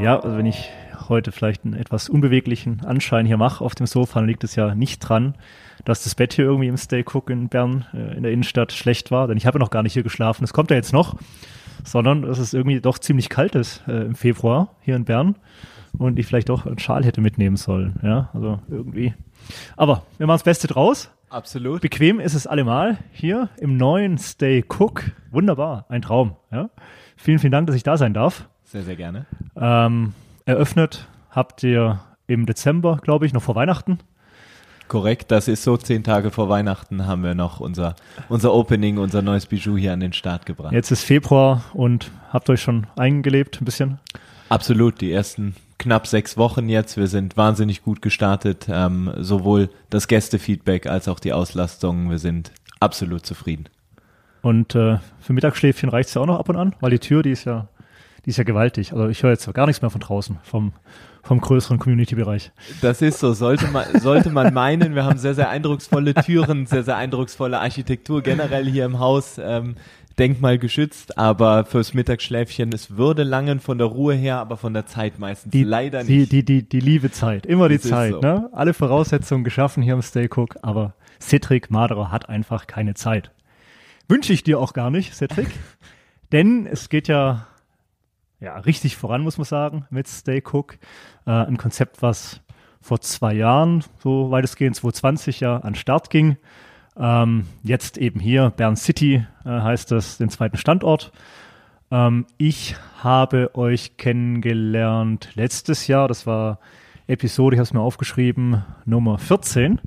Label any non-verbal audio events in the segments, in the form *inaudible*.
Ja, also wenn ich heute vielleicht einen etwas unbeweglichen Anschein hier mache auf dem Sofa, dann liegt es ja nicht dran, dass das Bett hier irgendwie im Stay Cook in Bern äh, in der Innenstadt schlecht war, denn ich habe ja noch gar nicht hier geschlafen. Das kommt ja jetzt noch, sondern dass es irgendwie doch ziemlich kalt ist äh, im Februar hier in Bern und ich vielleicht doch einen Schal hätte mitnehmen sollen. Ja, also irgendwie. Aber wir machen das Beste draus. Absolut. Bequem ist es allemal hier im neuen Stay Cook. Wunderbar, ein Traum. Ja. Vielen, vielen Dank, dass ich da sein darf. Sehr, sehr gerne. Ähm, eröffnet habt ihr im Dezember, glaube ich, noch vor Weihnachten. Korrekt, das ist so. Zehn Tage vor Weihnachten haben wir noch unser, unser Opening, unser neues Bijou hier an den Start gebracht. Jetzt ist Februar und habt euch schon eingelebt ein bisschen? Absolut, die ersten knapp sechs Wochen jetzt. Wir sind wahnsinnig gut gestartet, ähm, sowohl das Gästefeedback als auch die Auslastung. Wir sind absolut zufrieden. Und äh, für Mittagsschläfchen reicht es ja auch noch ab und an, weil die Tür, die ist ja, die ist ja gewaltig. Also ich höre jetzt gar nichts mehr von draußen, vom, vom größeren Community-Bereich. Das ist so, sollte man, sollte man meinen. Wir haben sehr, sehr eindrucksvolle Türen, sehr, sehr eindrucksvolle Architektur generell hier im Haus. Ähm, Denkmal geschützt, aber fürs Mittagsschläfchen, es würde langen von der Ruhe her, aber von der Zeit meistens die, leider die, nicht. Die, die, die liebe Zeit, immer die Zeit. so. Ne? Alle Voraussetzungen geschaffen hier im Stay Cook, aber Cedric Maderer hat einfach keine Zeit. Wünsche ich dir auch gar nicht, Cedric. *laughs* Denn es geht ja, ja richtig voran, muss man sagen, mit Stay Cook. Äh, ein Konzept, was vor zwei Jahren, so weitestgehend 2020 ja an Start ging. Ähm, jetzt eben hier, Bern City äh, heißt das, den zweiten Standort. Ähm, ich habe euch kennengelernt letztes Jahr, das war Episode, ich habe es mir aufgeschrieben, Nummer 14.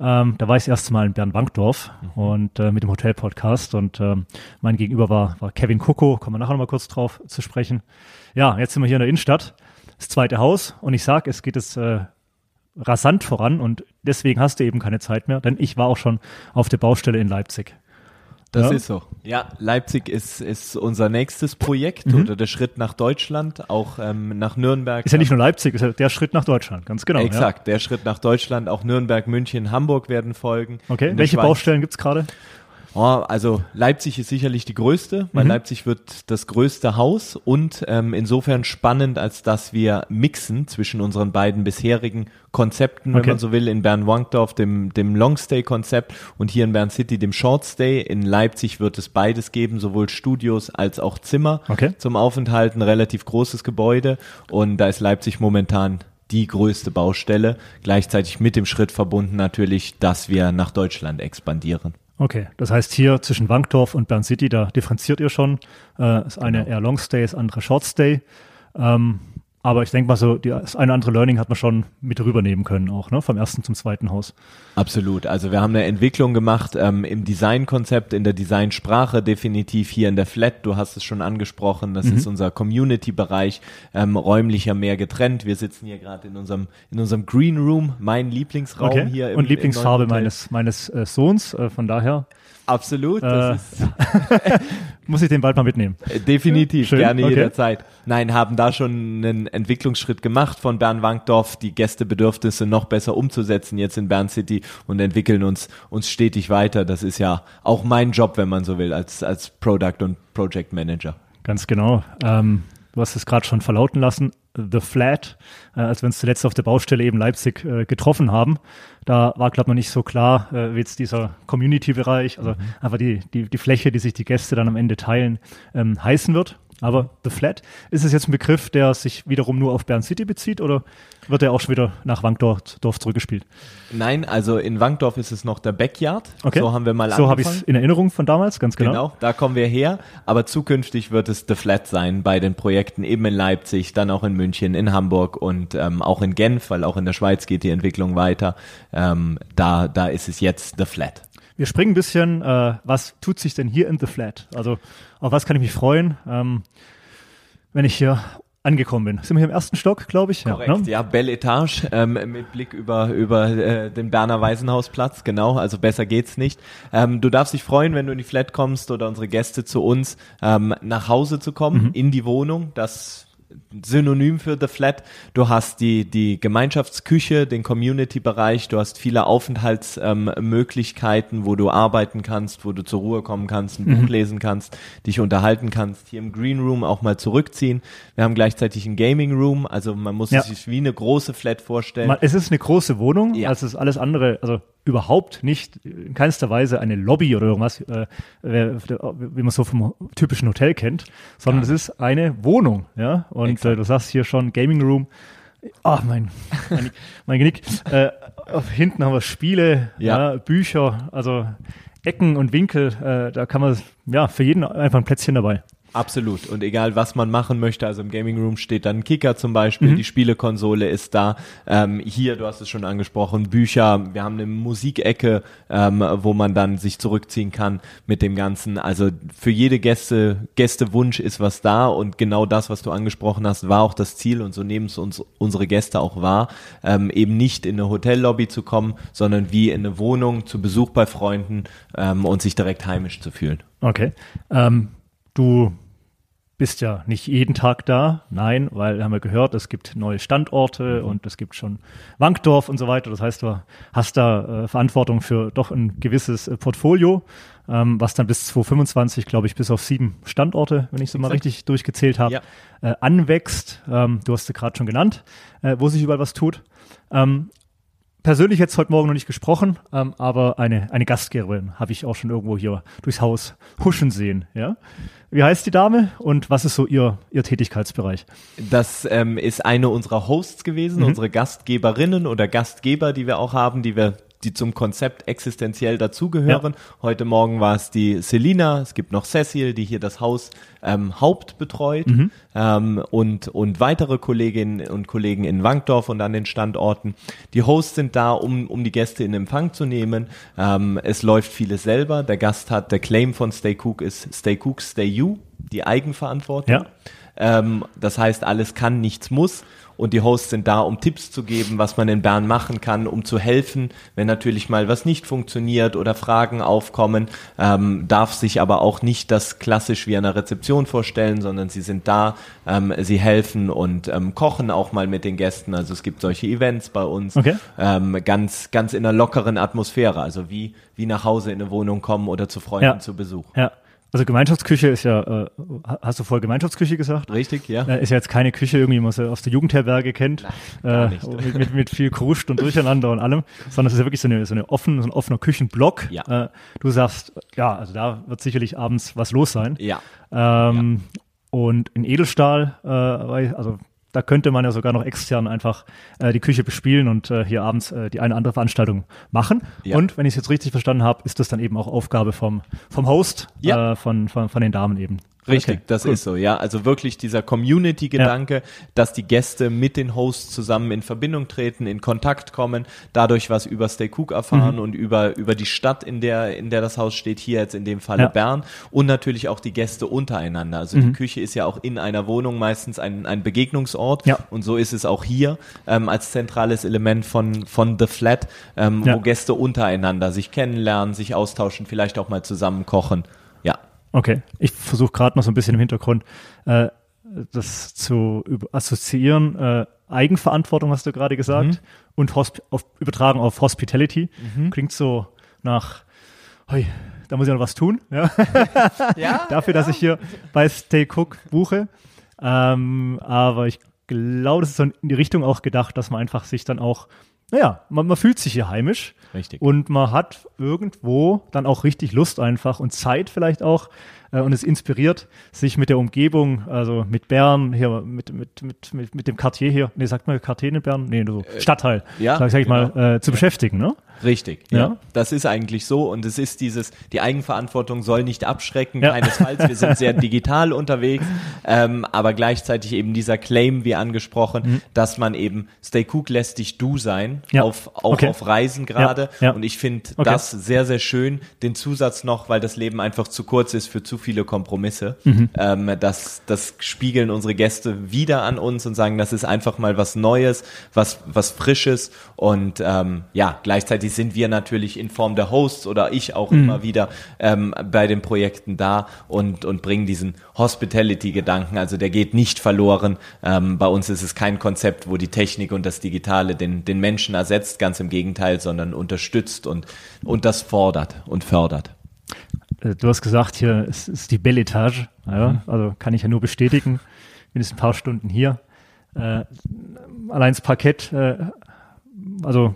Ähm, da war ich das erste Mal in Bern-Wankdorf und äh, mit dem Hotel-Podcast und ähm, mein Gegenüber war, war Kevin Koko, kommen wir nachher nochmal kurz drauf zu sprechen. Ja, jetzt sind wir hier in der Innenstadt, das zweite Haus. Und ich sag, es geht jetzt äh, rasant voran. Und deswegen hast du eben keine Zeit mehr, denn ich war auch schon auf der Baustelle in Leipzig. Das Ja. ist so. Ja, Leipzig ist, ist unser nächstes Projekt Mhm. oder der Schritt nach Deutschland, auch ähm, nach Nürnberg. Ist ja nicht nur Leipzig, ist ja der Schritt nach Deutschland, ganz genau. Exakt, der Schritt nach Deutschland, auch Nürnberg, München, Hamburg werden folgen. Ja. Okay, In welche Schweiz- Baustellen gibt's gerade? Oh, also Leipzig ist sicherlich die größte, weil Mhm. Leipzig wird das größte Haus und ähm, insofern spannend, als dass wir mixen zwischen unseren beiden bisherigen Konzepten, wenn Okay. man so will, in Bern-Wankdorf, dem, dem Longstay-Konzept und hier in Bern City, dem Shortstay. In Leipzig wird es beides geben, sowohl Studios als auch Zimmer Okay. zum Aufenthalten, relativ großes Gebäude und da ist Leipzig momentan die größte Baustelle, gleichzeitig mit dem Schritt verbunden natürlich, dass wir nach Deutschland expandieren. Okay, das heißt hier zwischen Wankdorf und Bern City, da differenziert ihr schon. Äh, das eine Genau. eher Longstay, das andere Shortstay. Ähm, aber ich denke mal so, das eine andere Learning hat man schon mit rübernehmen können auch, ne? Vom ersten zum zweiten Haus. Absolut. Also wir haben eine Entwicklung gemacht ähm, im Designkonzept, in der Designsprache definitiv hier in der Flat. Du hast es schon angesprochen. Das ist unser Community-Bereich, ähm, räumlicher mehr getrennt. Wir sitzen hier gerade in unserem in unserem Green Room, mein Lieblingsraum Okay. hier. Im, und Lieblingsfarbe meines, meines äh, Sohns, äh, von daher Absolut. Äh, *laughs* muss ich den bald mal mitnehmen. Äh, Definitiv, Schön, gerne okay. jederzeit. Nein, haben da schon einen Entwicklungsschritt gemacht von Bern Wankdorf, die Gästebedürfnisse noch besser umzusetzen jetzt in Bern City und entwickeln uns, uns stetig weiter. Das ist ja auch mein Job, wenn man so will, als, als Product und Project Manager. Ganz genau. Ähm, du hast es gerade schon verlauten lassen. The Flat, äh, als wir uns zuletzt auf der Baustelle eben Leipzig äh, getroffen haben, da war, glaube ich, noch nicht so klar, äh, wie jetzt dieser Community-Bereich, also einfach die, die, die Fläche, die sich die Gäste dann am Ende teilen, ähm, heißen wird. Aber The Flat, ist es jetzt ein Begriff, der sich wiederum nur auf Bern City bezieht oder wird er auch schon wieder nach Wankdorf Dorf zurückgespielt? Nein, also in Wankdorf ist es noch der Backyard. Okay. So haben wir mal So habe ich es in Erinnerung von damals, ganz genau. Genau, da kommen wir her. Aber zukünftig wird es The Flat sein bei den Projekten eben in Leipzig, dann auch in München, in Hamburg und ähm, auch in Genf, weil auch in der Schweiz geht die Entwicklung weiter. Ähm, da, da ist es jetzt The Flat. Wir springen ein bisschen, äh, was tut sich denn hier in The Flat? Also auf was kann ich mich freuen, ähm, wenn ich hier angekommen bin? Sind wir hier im ersten Stock, glaube ich? Korrekt, Ja, ne? ja, Belle Etage ähm, mit Blick über über äh, den Berner Waisenhausplatz, genau, also besser geht's nicht. Ähm, du darfst dich freuen, wenn du in die Flat kommst oder unsere Gäste zu uns ähm, nach Hause zu kommen, in die Wohnung. Das Synonym für The Flat. Du hast die, die Gemeinschaftsküche, den Community-Bereich, du hast viele Aufenthaltsmöglichkeiten, ähm, wo du arbeiten kannst, wo du zur Ruhe kommen kannst, ein mhm. Buch lesen kannst, dich unterhalten kannst, hier im Green Room auch mal zurückziehen. Wir haben gleichzeitig einen Gaming Room, also man muss ja. sich wie eine große Flat vorstellen. Es ist eine große Wohnung, ja. also ist alles andere, also überhaupt nicht in keinster Weise eine Lobby oder irgendwas, äh, wie man so vom typischen Hotel kennt, sondern ja. es ist eine Wohnung, ja. Und äh, du sagst hier schon Gaming Room. Ach, mein, mein, mein Genick. Äh, hinten haben wir Spiele, ja. ja. Bücher, also Ecken und Winkel. Äh, da kann man ja für jeden einfach ein Plätzchen dabei. Absolut. Und egal, was man machen möchte, also im Gaming Room steht dann ein Kicker zum Beispiel, mhm. die Spielekonsole ist da. Ähm, hier, du hast es schon angesprochen, Bücher. Wir haben eine Musikecke, ähm, wo man dann sich zurückziehen kann mit dem Ganzen. Also für jede Gäste, Gästewunsch ist was da und genau das, was du angesprochen hast, war auch das Ziel und so nehmen es uns unsere Gäste auch wahr, ähm, eben nicht in eine Hotellobby zu kommen, sondern wie in eine Wohnung zu Besuch bei Freunden ähm, und sich direkt heimisch zu fühlen. Okay. Ähm, du bist ja nicht jeden Tag da. Nein, weil haben wir gehört, es gibt neue Standorte mhm. und es gibt schon Wankdorf und so weiter. Das heißt, du hast da äh, Verantwortung für doch ein gewisses äh, Portfolio, ähm, was dann bis 2025, glaube ich, bis auf sieben Standorte, wenn ich es mal richtig durchgezählt habe, ja. äh, anwächst. Ähm, du hast es gerade schon genannt, äh, wo sich überall was tut. Ähm, persönlich jetzt heute Morgen noch nicht gesprochen, ähm, aber eine, eine Gastgeberin habe ich auch schon irgendwo hier durchs Haus huschen sehen. Ja? Wie heißt die Dame und was ist so ihr, ihr Tätigkeitsbereich? Das ähm, ist eine unserer Hosts gewesen, mhm. unsere Gastgeberinnen oder Gastgeber, die wir auch haben, die wir die zum Konzept existenziell dazugehören. Ja. Heute Morgen war es die Selina, es gibt noch Cecil, die hier das Haus ähm, Haupt betreut mhm. ähm, und, und weitere Kolleginnen und Kollegen in Wankdorf und an den Standorten. Die Hosts sind da, um, um die Gäste in Empfang zu nehmen. Ähm, es läuft vieles selber. Der Gast hat, der Claim von Stay Cook ist Stay Cook, Stay You, die Eigenverantwortung. Ja. Ähm, das heißt, alles kann, nichts muss und die Hosts sind da, um Tipps zu geben, was man in Bern machen kann, um zu helfen, wenn natürlich mal was nicht funktioniert oder Fragen aufkommen, ähm, darf sich aber auch nicht das klassisch wie einer Rezeption vorstellen, sondern sie sind da, ähm, sie helfen und ähm, kochen auch mal mit den Gästen. Also es gibt solche Events bei uns, okay. ähm, ganz ganz in einer lockeren Atmosphäre, also wie wie nach Hause in eine Wohnung kommen oder zu Freunden ja. zu Besuch. Ja. Also Gemeinschaftsküche ist ja, äh, hast du voll Gemeinschaftsküche gesagt? Richtig, ja. Äh, ist ja jetzt keine Küche irgendwie, wie man sie aus der Jugendherberge kennt, Nein, äh, mit, mit, mit, viel Kruscht und Durcheinander und allem, sondern es ist ja wirklich so eine, so eine offen, so ein offener Küchenblock. Ja. Äh, du sagst, ja, also da wird sicherlich abends was los sein. Ja. Ähm, ja. Und in Edelstahl, äh, also da könnte man ja sogar noch extern einfach äh, die Küche bespielen und äh, hier abends äh, die eine andere Veranstaltung machen. Ja. Und wenn ich es jetzt richtig verstanden habe, ist das dann eben auch Aufgabe vom, vom Host, ja. äh, von, von, von den Damen eben. Richtig, okay, das cool. ist so, ja. Also wirklich dieser Community-Gedanke, ja. dass die Gäste mit den Hosts zusammen in Verbindung treten, in Kontakt kommen, dadurch was über Stay Cook erfahren mhm. und über, über die Stadt, in der, in der das Haus steht, hier jetzt in dem Falle ja. Bern und natürlich auch die Gäste untereinander. Also mhm. die Küche ist ja auch in einer Wohnung meistens ein, ein Begegnungsort ja. und so ist es auch hier ähm, als zentrales Element von, von The Flat, ähm, wo Gäste untereinander sich kennenlernen, sich austauschen, vielleicht auch mal zusammen kochen. Okay, ich versuche gerade noch so ein bisschen im Hintergrund äh, das zu assoziieren. Äh, Eigenverantwortung hast du gerade gesagt mhm. und Hosp auf, übertragen auf Hospitality. Mhm. Klingt so nach, hoi, da muss ich noch was tun. Ja? *laughs* ja *laughs* Dafür, ja. dass ich hier bei Stay Cook buche. Ähm, aber ich glaube, das ist so in die Richtung auch gedacht, dass man einfach sich dann auch naja, man, man fühlt sich hier heimisch. Richtig. Und man hat irgendwo dann auch richtig Lust einfach und Zeit vielleicht auch, und es inspiriert, sich mit der Umgebung, also mit Bern, hier, mit, mit, mit, mit, mit dem Quartier hier, nee, sagt man Quartier in Bern? Nee, so äh, Stadtteil, ja, sag, sag ich genau. mal, äh, zu ja. beschäftigen, ne? Richtig, ja. ja. Das ist eigentlich so und es ist dieses, die Eigenverantwortung soll nicht abschrecken, ja. keinesfalls. Wir sind sehr *laughs* digital unterwegs, ähm, aber gleichzeitig eben dieser Claim, wie angesprochen, mhm. dass man eben Stay Cook lässt dich du sein Ja. auf, auch Okay. auf Reisen gerade. Und ich finde Okay. das sehr, sehr schön. Den Zusatz noch, weil das Leben einfach zu kurz ist für zu viele Kompromisse. Mhm. Ähm, das, das spiegeln unsere Gäste wieder an uns und sagen, das ist einfach mal was Neues, was, was Frisches. Und ähm, ja, gleichzeitig sind wir natürlich in Form der Hosts oder ich auch Mhm. immer wieder ähm, bei den Projekten da und, und bringen diesen Hospitality-Gedanken. Also der geht nicht verloren. Ähm, bei uns ist es kein Konzept, wo die Technik und das Digitale den, den Menschen ersetzt, ganz im Gegenteil, sondern unterstützt und, und das fordert und fördert. Äh, Du hast gesagt, hier ist, ist die Belle Etage. Ja, Mhm. Also kann ich ja nur bestätigen. Jetzt ein paar Stunden hier. Äh, allein das Parkett, äh, also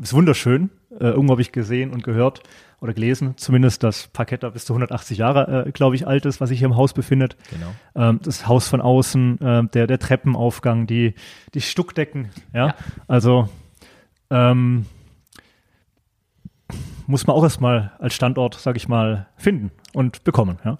ist wunderschön. Äh, irgendwo habe ich gesehen und gehört oder gelesen, zumindest das Parkett da bis zu 180 Jahre, äh, glaube ich, alt ist, was sich hier im Haus befindet. Genau. Ähm, das Haus von außen, äh, der, der Treppenaufgang, die, die Stuckdecken, ja. Ja. Also ähm, muss man auch erstmal als Standort, sage ich mal, finden und bekommen, ja.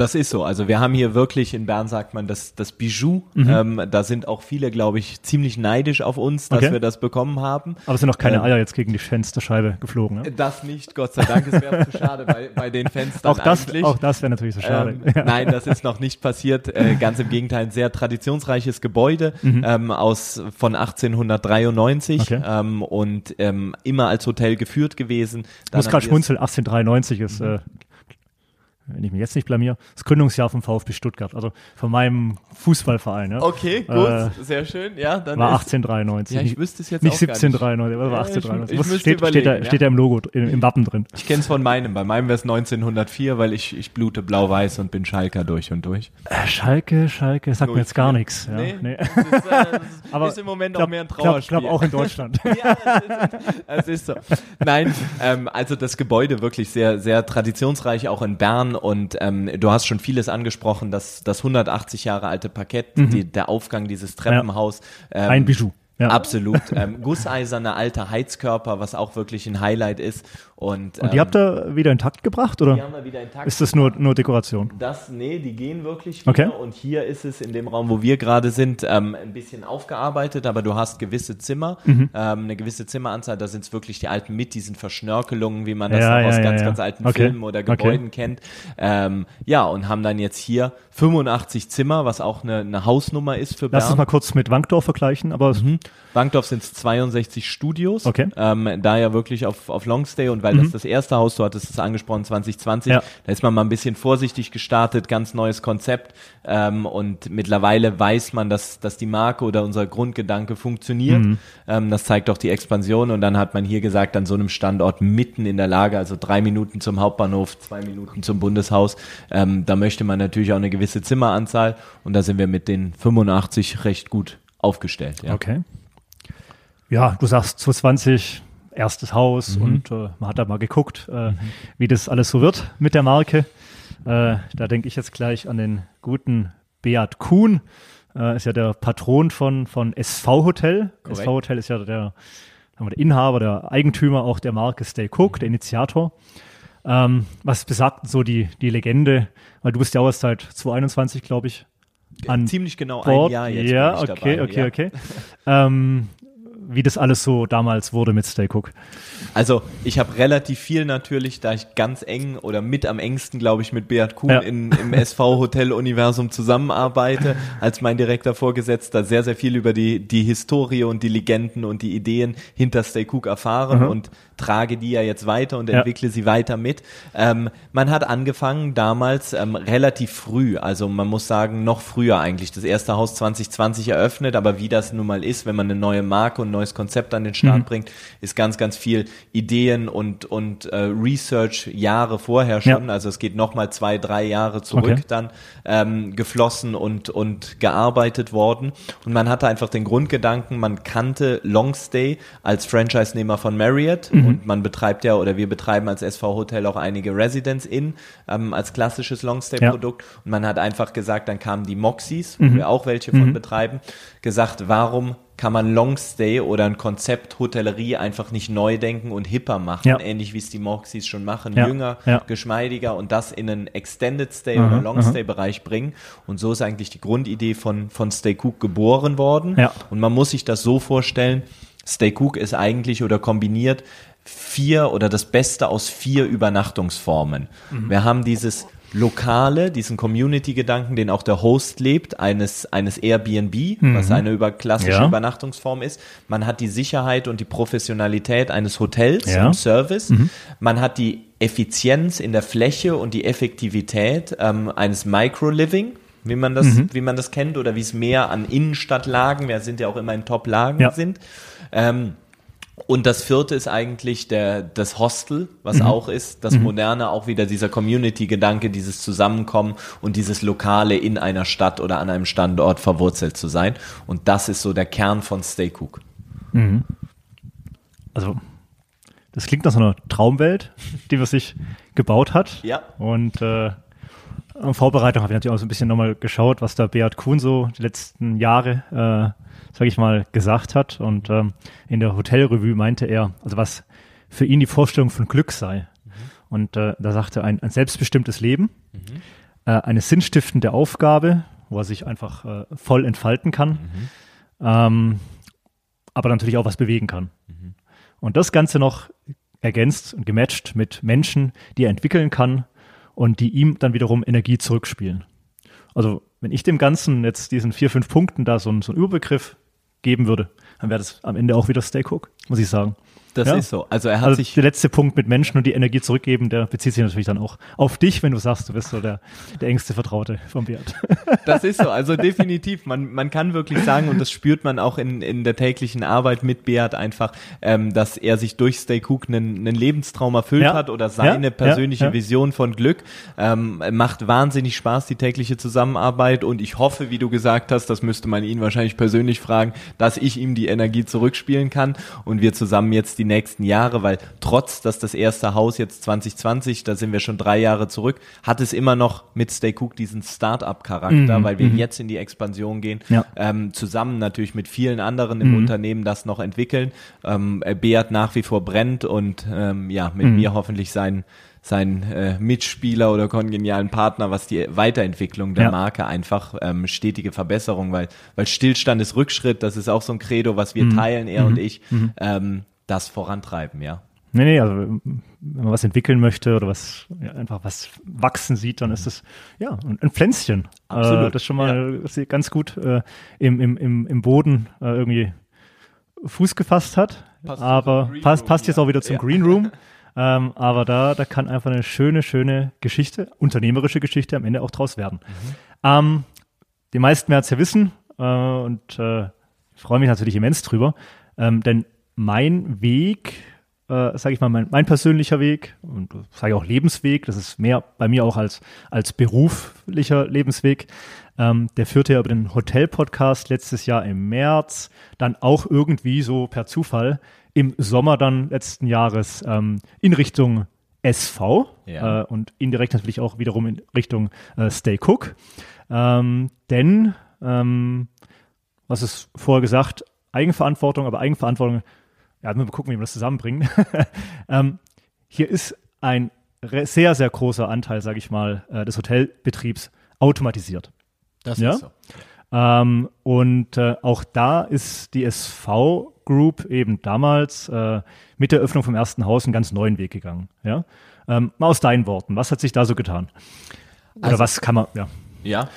Das ist so. Also wir haben hier wirklich, in Bern sagt man, das, das Bijou. Mhm. Ähm, da sind auch viele, glaube ich, ziemlich neidisch auf uns, dass Okay. wir das bekommen haben. Aber es sind noch keine Ähm, Eier jetzt gegen die Fensterscheibe geflogen. Ja? Das nicht, Gott sei Dank. Es wäre zu schade bei, bei den Fenstern Auch das, eigentlich. auch das wäre natürlich so schade. Ähm, nein, das ist noch nicht passiert. Äh, ganz im Gegenteil, ein sehr traditionsreiches Gebäude ähm, aus von 1893 Mhm. Okay. ähm, und ähm, immer als Hotel geführt gewesen. Ich muss gerade schmunzeln, 1893 ist, äh, wenn ich mich jetzt nicht blamier, das Gründungsjahr vom VfB Stuttgart, also von meinem Fußballverein. Ja? Okay, gut, Äh, sehr schön. Ja, dann War ist, 1893. Ja, ich nicht wüsste es jetzt nicht nicht. 1793, aber war Ja, ich- 1893. ich steht, steht, da, steht da im Logo, im, im Wappen drin. Ich kenne es von meinem. Bei meinem wäre es 1904, weil ich, ich blute blau-weiß und bin Schalker durch und durch. Äh, Schalke, Schalke, sagt mir jetzt gar 04. nichts. Ja, Nee, nee. Das ist, äh, das *laughs* Aber ist im Moment glaub, auch mehr ein Trauerspiel. glaub auch in Deutschland. *laughs* ja, das ist, ist so. Nein, ähm, also das Gebäude wirklich sehr, sehr traditionsreich, auch in Bern. Und ähm, du hast schon vieles angesprochen, dass das 180 Jahre alte Parkett, die, der Aufgang dieses Treppenhaus. Ähm, Ein Bijou. Ja. Absolut. Ähm, gusseiserner alter Heizkörper, was auch wirklich ein Highlight ist. Und, Und die ähm, habt ihr wieder intakt gebracht, oder? die haben wir wieder intakt. Ist das nur, nur Dekoration? Das, nee, die gehen wirklich wieder. Okay. Und hier ist es in dem Raum, wo wir gerade sind, ähm, ein bisschen aufgearbeitet, aber du hast gewisse Zimmer, Mhm. ähm, eine gewisse Zimmeranzahl, da sind es wirklich die alten mit diesen Verschnörkelungen, wie man das Ja, auch aus ja, ganz, ja, ganz ja. alten Okay. Filmen oder Okay. Gebäuden kennt. Ähm, ja, und haben dann jetzt hier 85 Zimmer, was auch eine, eine Hausnummer ist für Lass uns Bern. mal kurz mit Wankdorf vergleichen, aber Bankdorf sind es 62 Studios. Okay. Ähm, da ja wirklich auf, auf Longstay und weil das das erste Haus, du hattest es angesprochen, 2020, Ja. da ist man mal ein bisschen vorsichtig gestartet, ganz neues Konzept. Ähm, und mittlerweile weiß man, dass, dass die Marke oder unser Grundgedanke funktioniert. Ähm, das zeigt auch die Expansion. Und dann hat man hier gesagt, an so einem Standort mitten in der Lage, also drei Minuten zum Hauptbahnhof, zwei Minuten zum Bundeshaus, ähm, da möchte man natürlich auch eine gewisse Zimmeranzahl. Und da sind wir mit den 85 recht gut aufgestellt. Ja. Okay. Ja, du sagst 2020 erstes Haus Mhm. und äh, man hat da mal geguckt, äh, wie das alles so wird mit der Marke. Äh, da denke ich jetzt gleich an den guten Beat Kuhn. Äh, ist ja der Patron von, von SV Hotel. Korrekt. SV Hotel ist ja der, der Inhaber, der Eigentümer auch der Marke Stay Cook, der Initiator. Ähm, was besagt so die, die Legende? Weil du bist ja auch erst seit 2021, glaube ich, an Ziemlich genau Bord. ein Jahr jetzt ja, okay, dabei. okay, ja. okay. *laughs* ähm, wie das alles so damals wurde mit Stay Cook. Also ich habe relativ viel natürlich, da ich ganz eng oder mit am engsten, glaube ich, mit Beat Kuhn Ja. in, im SV-Hotel-Universum zusammenarbeite, als mein direkter Vorgesetzter sehr, sehr viel über die, die Historie und die Legenden und die Ideen hinter Stay Cook erfahren Mhm. und trage die ja jetzt weiter und Ja. entwickle sie weiter mit. Ähm, man hat angefangen damals ähm, relativ früh, also man muss sagen, noch früher eigentlich, das erste Haus 2020 eröffnet, aber wie das nun mal ist, wenn man eine neue Marke und ein neues Konzept an den Start Mhm. bringt, ist ganz, ganz viel Ideen und, und äh, Research Jahre vorher schon, Ja. also es geht nochmal zwei, drei Jahre zurück Okay. dann ähm, geflossen und, und gearbeitet worden und man hatte einfach den Grundgedanken, man kannte Longstay als Franchise-Nehmer von Marriott Mhm. und man betreibt ja oder wir betreiben als SV Hotel auch einige Residence Inn ähm, als klassisches Longstay-Produkt und man hat einfach gesagt, dann kamen die Moxies, wo wir auch welche von betreiben, gesagt, warum kann man Longstay oder ein Konzept Hotellerie einfach nicht neu denken und hipper machen, Ja. ähnlich wie es die Moxies schon machen, Ja, jünger, ja. geschmeidiger und das in einen Extended Stay Aha, oder Long Stay Bereich bringen. Und so ist eigentlich die Grundidee von, von Stay Cook geboren worden. Und man muss sich das so vorstellen, Stay Cook ist eigentlich oder kombiniert vier oder das Beste aus vier Übernachtungsformen. Mhm. Wir haben dieses lokale, diesen Community-Gedanken, den auch der Host lebt, eines, eines Airbnb, mhm. was eine über klassische ja. Übernachtungsform ist. Man hat die Sicherheit und die Professionalität eines Hotels ja. und Service. Mhm. Man hat die Effizienz in der Fläche und die Effektivität ähm, eines Micro-Living wie man das, mhm. wie man das kennt, oder wie es mehr an Innenstadtlagen, wir sind ja auch immer in Top-Lagen ja. sind. Ähm, und das vierte ist eigentlich der, das Hostel, was mhm. auch ist, das mhm. Moderne, auch wieder dieser Community-Gedanke, dieses Zusammenkommen und dieses Lokale in einer Stadt oder an einem Standort verwurzelt zu sein. Und das ist so der Kern von Stay Cook. Mhm. Also, das klingt nach so einer Traumwelt, die man sich gebaut hat. Ja. Und äh, in Vorbereitung habe ich natürlich auch so ein bisschen nochmal geschaut, was da Beat Kuhn so die letzten Jahre äh, sage ich mal, gesagt hat. Und ähm, in der Hotelrevue meinte er, also was für ihn die Vorstellung von Glück sei. Mhm. Und äh, da sagte er, ein, ein selbstbestimmtes Leben, mhm. äh, eine sinnstiftende Aufgabe, wo er sich einfach äh, voll entfalten kann, mhm. ähm, aber natürlich auch was bewegen kann. Mhm. Und das Ganze noch ergänzt und gematcht mit Menschen, die er entwickeln kann und die ihm dann wiederum Energie zurückspielen. Also wenn ich dem Ganzen jetzt diesen vier, fünf Punkten da so, so einen Überbegriff geben würde, dann wäre das am Ende auch wieder Stay Cook, muss ich sagen. Das ja? ist so. Also er hat also sich. Der letzte Punkt mit Menschen und die Energie zurückgeben, der bezieht sich natürlich dann auch auf dich, wenn du sagst, du bist so der, der engste Vertraute von Beat. *laughs* Das ist so. Also *laughs* definitiv. Man, man kann wirklich sagen, und das spürt man auch in, in der täglichen Arbeit mit Beat einfach, ähm, dass er sich durch Stay Cook einen, einen Lebenstraum erfüllt ja. hat oder seine ja. persönliche Vision von Glück. Ähm, macht wahnsinnig Spaß, die tägliche Zusammenarbeit. Und ich hoffe, wie du gesagt hast, das müsste man ihn wahrscheinlich persönlich fragen, dass ich ihm die Energie zurückspielen kann und wir zusammen jetzt die nächsten Jahre, weil trotz, dass das erste Haus jetzt 2020, da sind wir schon drei Jahre zurück, hat es immer noch mit Stay Cook diesen Start-up-Charakter, mhm, weil wir mhm. jetzt in die Expansion gehen, ja. ähm, zusammen natürlich mit vielen anderen im mhm. Unternehmen das noch entwickeln. Ähm, Beat nach wie vor brennt und ähm, ja, mit mhm. mir hoffentlich sein sein äh, Mitspieler oder kongenialen Partner, was die Weiterentwicklung der ja. Marke einfach ähm, stetige Verbesserung, weil weil Stillstand ist Rückschritt, das ist auch so ein Credo, was wir mhm. teilen, er mhm. und ich. Mhm. Ähm, das vorantreiben, ja. Nee, nee, also wenn man was entwickeln möchte oder was ja, einfach was wachsen sieht, dann ist es ja ein Pflänzchen. Absolut. Äh, das schon mal ja. ganz gut äh, im, im, im, Boden äh, irgendwie Fuß gefasst hat. Passt aber passt, passt jetzt auch wieder zum ja. Green Room. *laughs* ähm, aber da, da kann einfach eine schöne, schöne Geschichte, unternehmerische Geschichte am Ende auch draus werden. Mhm. Ähm, die meisten werden es ja wissen äh, und äh, ich freue mich natürlich immens drüber, ähm, denn mein Weg, äh, sage ich mal, mein, mein, persönlicher Weg und sage auch Lebensweg, das ist mehr bei mir auch als, als beruflicher Lebensweg, ähm, der führte ja über den Hotel-Podcast letztes Jahr im März, dann auch irgendwie so per Zufall im Sommer dann letzten Jahres ähm, in Richtung SV ja. äh, und indirekt natürlich auch wiederum in Richtung äh, Stay Cook. Ähm, denn, ähm, was ist vorher gesagt, Eigenverantwortung, aber Eigenverantwortung ja, müssen wir gucken, wie wir das zusammenbringen. *laughs* ähm, hier ist ein sehr, sehr großer Anteil, sage ich mal, äh, des Hotelbetriebs automatisiert. Das ja? ist so. Ähm, und äh, auch da ist die SV Group eben damals äh, mit der Öffnung vom ersten Haus einen ganz neuen Weg gegangen. Ja? Ähm, mal aus deinen Worten, was hat sich da so getan? Oder also, was kann man, ja. Ja,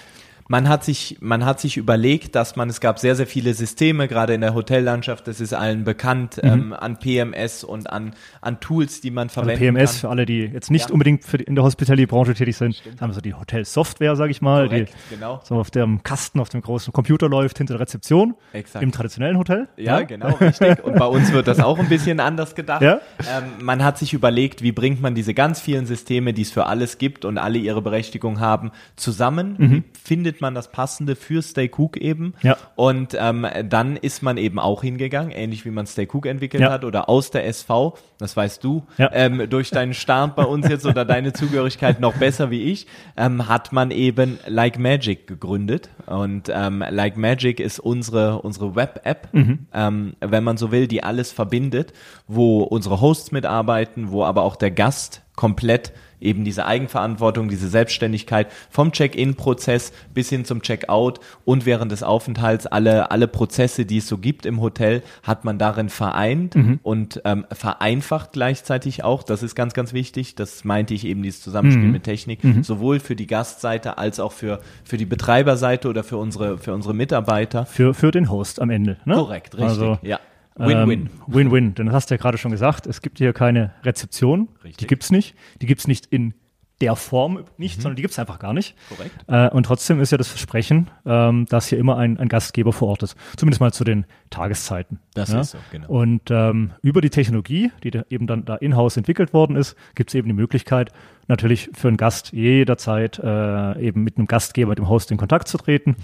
man hat sich, man hat sich überlegt, dass man, es gab sehr, sehr viele Systeme, gerade in der Hotellandschaft, das ist allen bekannt, mhm. ähm, an PMS und an, an Tools, die man verwendet. also PMS kann. für alle, die jetzt nicht ja. unbedingt die, in der Hospitality-Branche tätig sind, Stimmt. haben so die Hotel-Software, sage ich mal, Korrekt, die genau. so auf dem Kasten, auf dem großen Computer läuft, hinter der Rezeption, Exakt. im traditionellen Hotel. Ja, ja, genau, richtig. Und bei uns wird das auch ein bisschen anders gedacht. *laughs* Ja? Ähm, man hat sich überlegt, wie bringt man diese ganz vielen Systeme, die es für alles gibt und alle ihre Berechtigung haben, zusammen, mhm. wie findet findet man das Passende für Stay Cook eben. Ja. Und ähm, dann ist man eben auch hingegangen, ähnlich wie man Stay Cook entwickelt ja. hat oder aus der SV, das weißt du, ja. ähm, durch deinen Start bei uns jetzt oder deine Zugehörigkeit noch besser wie ich, ähm, hat man eben Like Magic gegründet. Und ähm, Like Magic ist unsere, unsere Web-App, mhm. ähm, wenn man so will, die alles verbindet, wo unsere Hosts mitarbeiten, wo aber auch der Gast komplett eben diese Eigenverantwortung, diese Selbstständigkeit vom Check-in-Prozess bis hin zum Check-out und während des Aufenthalts alle, alle Prozesse, die es so gibt im Hotel, hat man darin vereint Mhm. und ähm, vereinfacht gleichzeitig auch. Das ist ganz, ganz wichtig. Das meinte ich eben, dieses Zusammenspiel Mhm. mit Technik, sowohl für die Gastseite als auch für, für die Betreiberseite oder für unsere, für unsere Mitarbeiter. Für, für den Host am Ende. Ne? Korrekt, richtig. Also, ja. Win-win. Ähm, Win-win. Denn das hast du ja gerade schon gesagt, es gibt hier keine Rezeption. Richtig. Die gibt's nicht. Die gibt's nicht in der Form nicht, sondern die gibt's einfach gar nicht. Mhm. Korrekt. Äh, und trotzdem ist ja das Versprechen, ähm, dass hier immer ein, ein Gastgeber vor Ort ist. Zumindest mal zu den Tageszeiten. Das ja? ist so, genau. Und ähm, über die Technologie, die da eben dann da in-house entwickelt worden ist, gibt's eben die Möglichkeit, natürlich für einen Gast jederzeit äh, eben mit einem Gastgeber, dem Host in Kontakt zu treten. Mhm.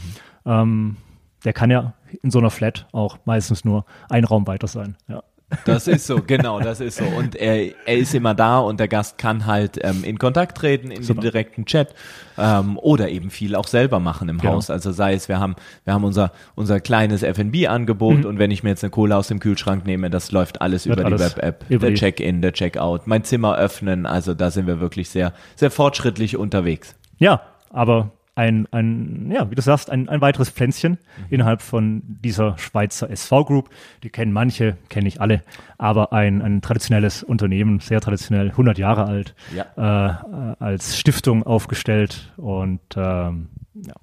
Ähm, der kann ja in so einer Flat auch meistens nur ein Raum weiter sein. Ja. Das ist so, genau, das ist so. Und er, er ist immer da und der Gast kann halt ähm, in Kontakt treten in Super. dem direkten Chat ähm, oder eben viel auch selber machen im Genau. Haus. Also sei es, wir haben, wir haben unser, unser kleines F&B-Angebot Mhm. und wenn ich mir jetzt eine Cola aus dem Kühlschrank nehme, das läuft alles Wird über alles die Web-App. Der Check-in, der Check-out, mein Zimmer öffnen. Also da sind wir wirklich sehr, sehr fortschrittlich unterwegs. Ja, aber ein, ein, ja, wie du sagst, ein, ein weiteres Pflänzchen innerhalb von dieser Schweizer SV Group. Die kennen manche, kenne ich alle, aber ein, ein traditionelles Unternehmen, sehr traditionell, 100 Jahre alt, Ja. äh, als Stiftung aufgestellt und ähm, ja.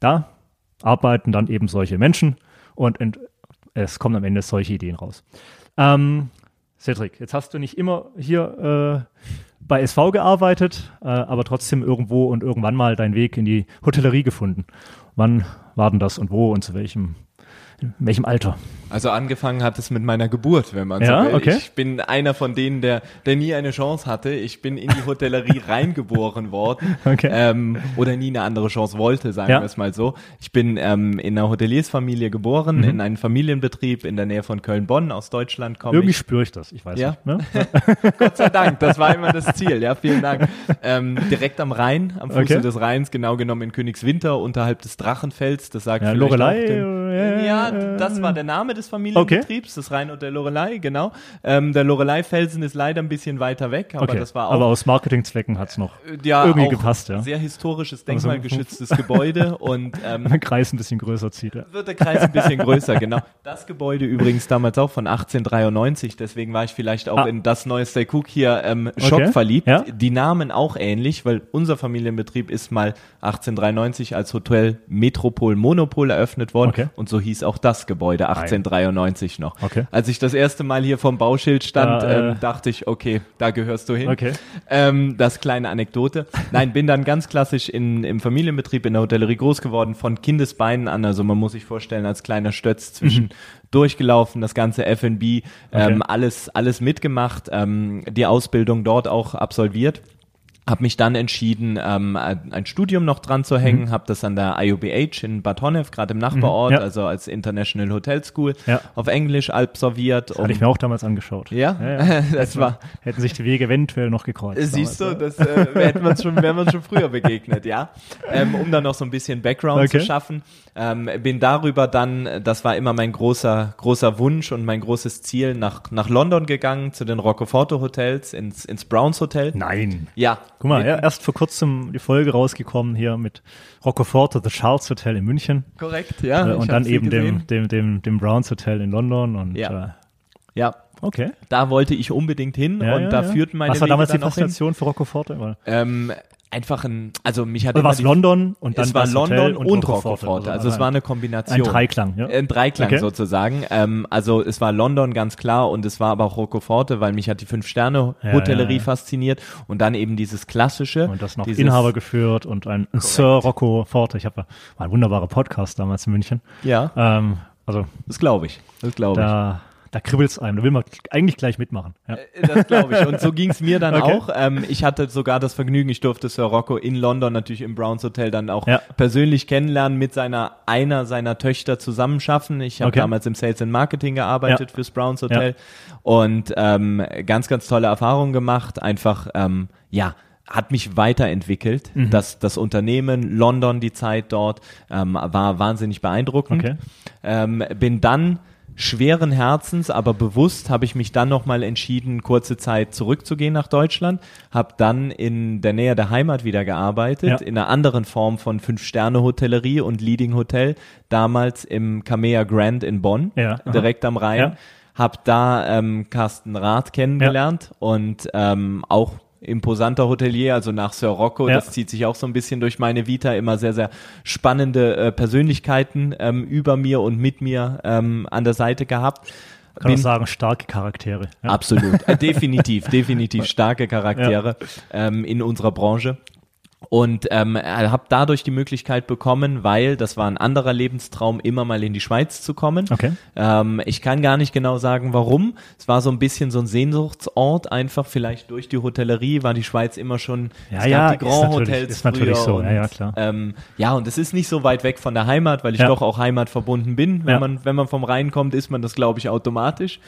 da arbeiten dann eben solche Menschen und ent, es kommen am Ende solche Ideen raus. Ähm, Cedric, jetzt hast du nicht immer hier äh, bei SV gearbeitet, äh, aber trotzdem irgendwo und irgendwann mal deinen Weg in die Hotellerie gefunden. Wann war denn das und wo und zu welchem, in welchem Alter? Also angefangen hat es mit meiner Geburt, wenn man Ja, so will. okay. Ich bin einer von denen, der, der nie eine Chance hatte. Ich bin in die Hotellerie *laughs* reingeboren worden Okay. ähm, oder nie eine andere Chance wollte, sagen Ja. wir es mal so. Ich bin ähm, in einer Hoteliersfamilie geboren, Mhm. in einem Familienbetrieb in der Nähe von Köln-Bonn. Aus Deutschland komme Irgendwie ich. spüre ich das, ich weiß Ja. nicht. Ne? *laughs* Gott sei Dank, das war immer das Ziel. Ja, vielen Dank. Ähm, direkt am Rhein, am Fuße Okay. des Rheins, genau genommen in Königswinter, unterhalb des Drachenfells. Das sagt Ja, vielleicht Lorelei, auch den, äh, Ja, das war der Name des Familienbetriebs, das Rheinhotel Lorelei, genau. Ähm, der Lorelei-Felsen ist leider ein bisschen weiter weg, aber Okay, das war auch aber aus Marketingzwecken hat's noch ja, irgendwie gepasst, ja. sehr historisches, Also- denkmalgeschütztes Gebäude *laughs* und ähm, der Kreis ein bisschen größer zieht. Ja. wird der Kreis ein bisschen größer, genau. Das Gebäude übrigens damals auch von 1893, deswegen war ich vielleicht auch Ah. in das neue Stay Cook hier ähm, Schock Okay, verliebt. ja. Die Namen auch ähnlich, weil unser Familienbetrieb ist mal 1893 als Hotel Metropol Monopol eröffnet worden Okay. und so hieß auch das Gebäude 1893 noch. Okay. Als ich das erste Mal hier vom Bauschild stand, Da, äh, dachte ich, okay, da gehörst du hin. Okay. Ähm, das kleine Anekdote. Nein, bin dann ganz klassisch in, im Familienbetrieb in der Hotellerie groß geworden, von Kindesbeinen an. Also man muss sich vorstellen, als kleiner Stötz zwischen durchgelaufen, das ganze F&B, ähm, Mhm. Okay. alles, alles mitgemacht, ähm, die Ausbildung dort auch absolviert. Habe mich dann entschieden, ähm, ein ein Studium noch dran zu hängen, Mhm. habe das an der IUBH in Bad Honnef, gerade im Nachbarort, ja. also als International Hotel School, Ja. auf Englisch absolviert. Hatte ich mir auch damals angeschaut. ja, *laughs* das war, Hätten sich die Wege eventuell noch gekreuzt. Siehst du, damals, das äh, hätten wir uns schon, wären wir uns schon früher *laughs* begegnet, ja. Ähm, um dann noch so ein bisschen Background Okay. zu schaffen. Ähm, bin darüber dann, das war immer mein großer, großer Wunsch und mein großes Ziel, nach, nach London gegangen, zu den Roccoforte Hotels, ins, ins Browns Hotel. Nein. Ja. Guck mal, ja, erst vor kurzem die Folge rausgekommen hier mit Roccoforte, The Charles Hotel in München. Korrekt, ja. äh, und dann eben dem, dem, dem, dem Browns Hotel in London. Und Ja. äh, Ja. okay. Da wollte ich unbedingt hin Ja, und ja, da führten meine Was war damals die. Faszination für Roccoforte? Ähm, einfach ein, also mich hat Oder war es London und dann es war London und, und Roccoforte. Roccoforte. Also, es war eine Kombination. Ein Dreiklang, ja. Ein Dreiklang Okay. sozusagen. Ähm, also es war London ganz klar und es war aber auch Roccoforte, weil mich hat die Fünf-Sterne-Hotellerie Ja, ja, fasziniert und dann eben dieses klassische. Und das noch dieses, Inhaber geführt und ein Sir Rocco Forte. Ich habe war ein wunderbarer Podcast damals in München. Ja, Ähm, also das glaube ich. Das glaube ich. da, da kribbelt's einem. Da will man eigentlich gleich mitmachen. Ja. Äh, Das glaube ich. Und so ging es mir dann *laughs* Okay. auch. Ähm, ich hatte sogar das Vergnügen, ich durfte Sir Rocco in London natürlich im Browns Hotel dann auch Ja. persönlich kennenlernen, mit seiner einer seiner Töchter zusammenschaffen. Ich habe Okay. damals im Sales and Marketing gearbeitet Ja. fürs Browns Hotel und ähm, ganz, ganz tolle Erfahrungen gemacht. Einfach, ähm, ja, hat mich weiterentwickelt. Mhm. Das, das Unternehmen, London, die Zeit dort, ähm, war wahnsinnig beeindruckend. Okay. Ähm, bin dann schweren Herzens, aber bewusst habe ich mich dann nochmal entschieden, kurze Zeit zurückzugehen nach Deutschland, habe dann in der Nähe der Heimat wieder gearbeitet, Ja. in einer anderen Form von Fünf-Sterne-Hotellerie und Leading Hotel, damals im Camea Grand in Bonn, Ja, direkt am Rhein. Ja. Hab da ähm, Carsten Rath kennengelernt und ähm, auch imposanter Hotelier, also nach Sir Rocco, Ja. das zieht sich auch so ein bisschen durch meine Vita, immer sehr, sehr spannende äh, Persönlichkeiten ähm, über mir und mit mir ähm, an der Seite gehabt. Kann man Bin- sagen, starke Charaktere. Ja. Absolut. Äh, definitiv, *laughs* definitiv starke Charaktere ähm, in unserer Branche. Und ähm, habe dadurch die Möglichkeit bekommen, weil das war ein anderer Lebenstraum, immer mal in die Schweiz zu kommen. Okay. Ähm, ich kann gar nicht genau sagen, warum. Es war so ein bisschen so ein Sehnsuchtsort, einfach vielleicht durch die Hotellerie war die Schweiz immer schon. Ja, es ja, gab die ist Grand natürlich- Hotels ist natürlich so. Und, Ja, ja, klar. Ähm, ja, und es ist nicht so weit weg von der Heimat, weil ich Ja. doch auch heimatverbunden bin. Wenn Ja. man wenn man vom Rhein kommt, ist man das, glaube ich, automatisch.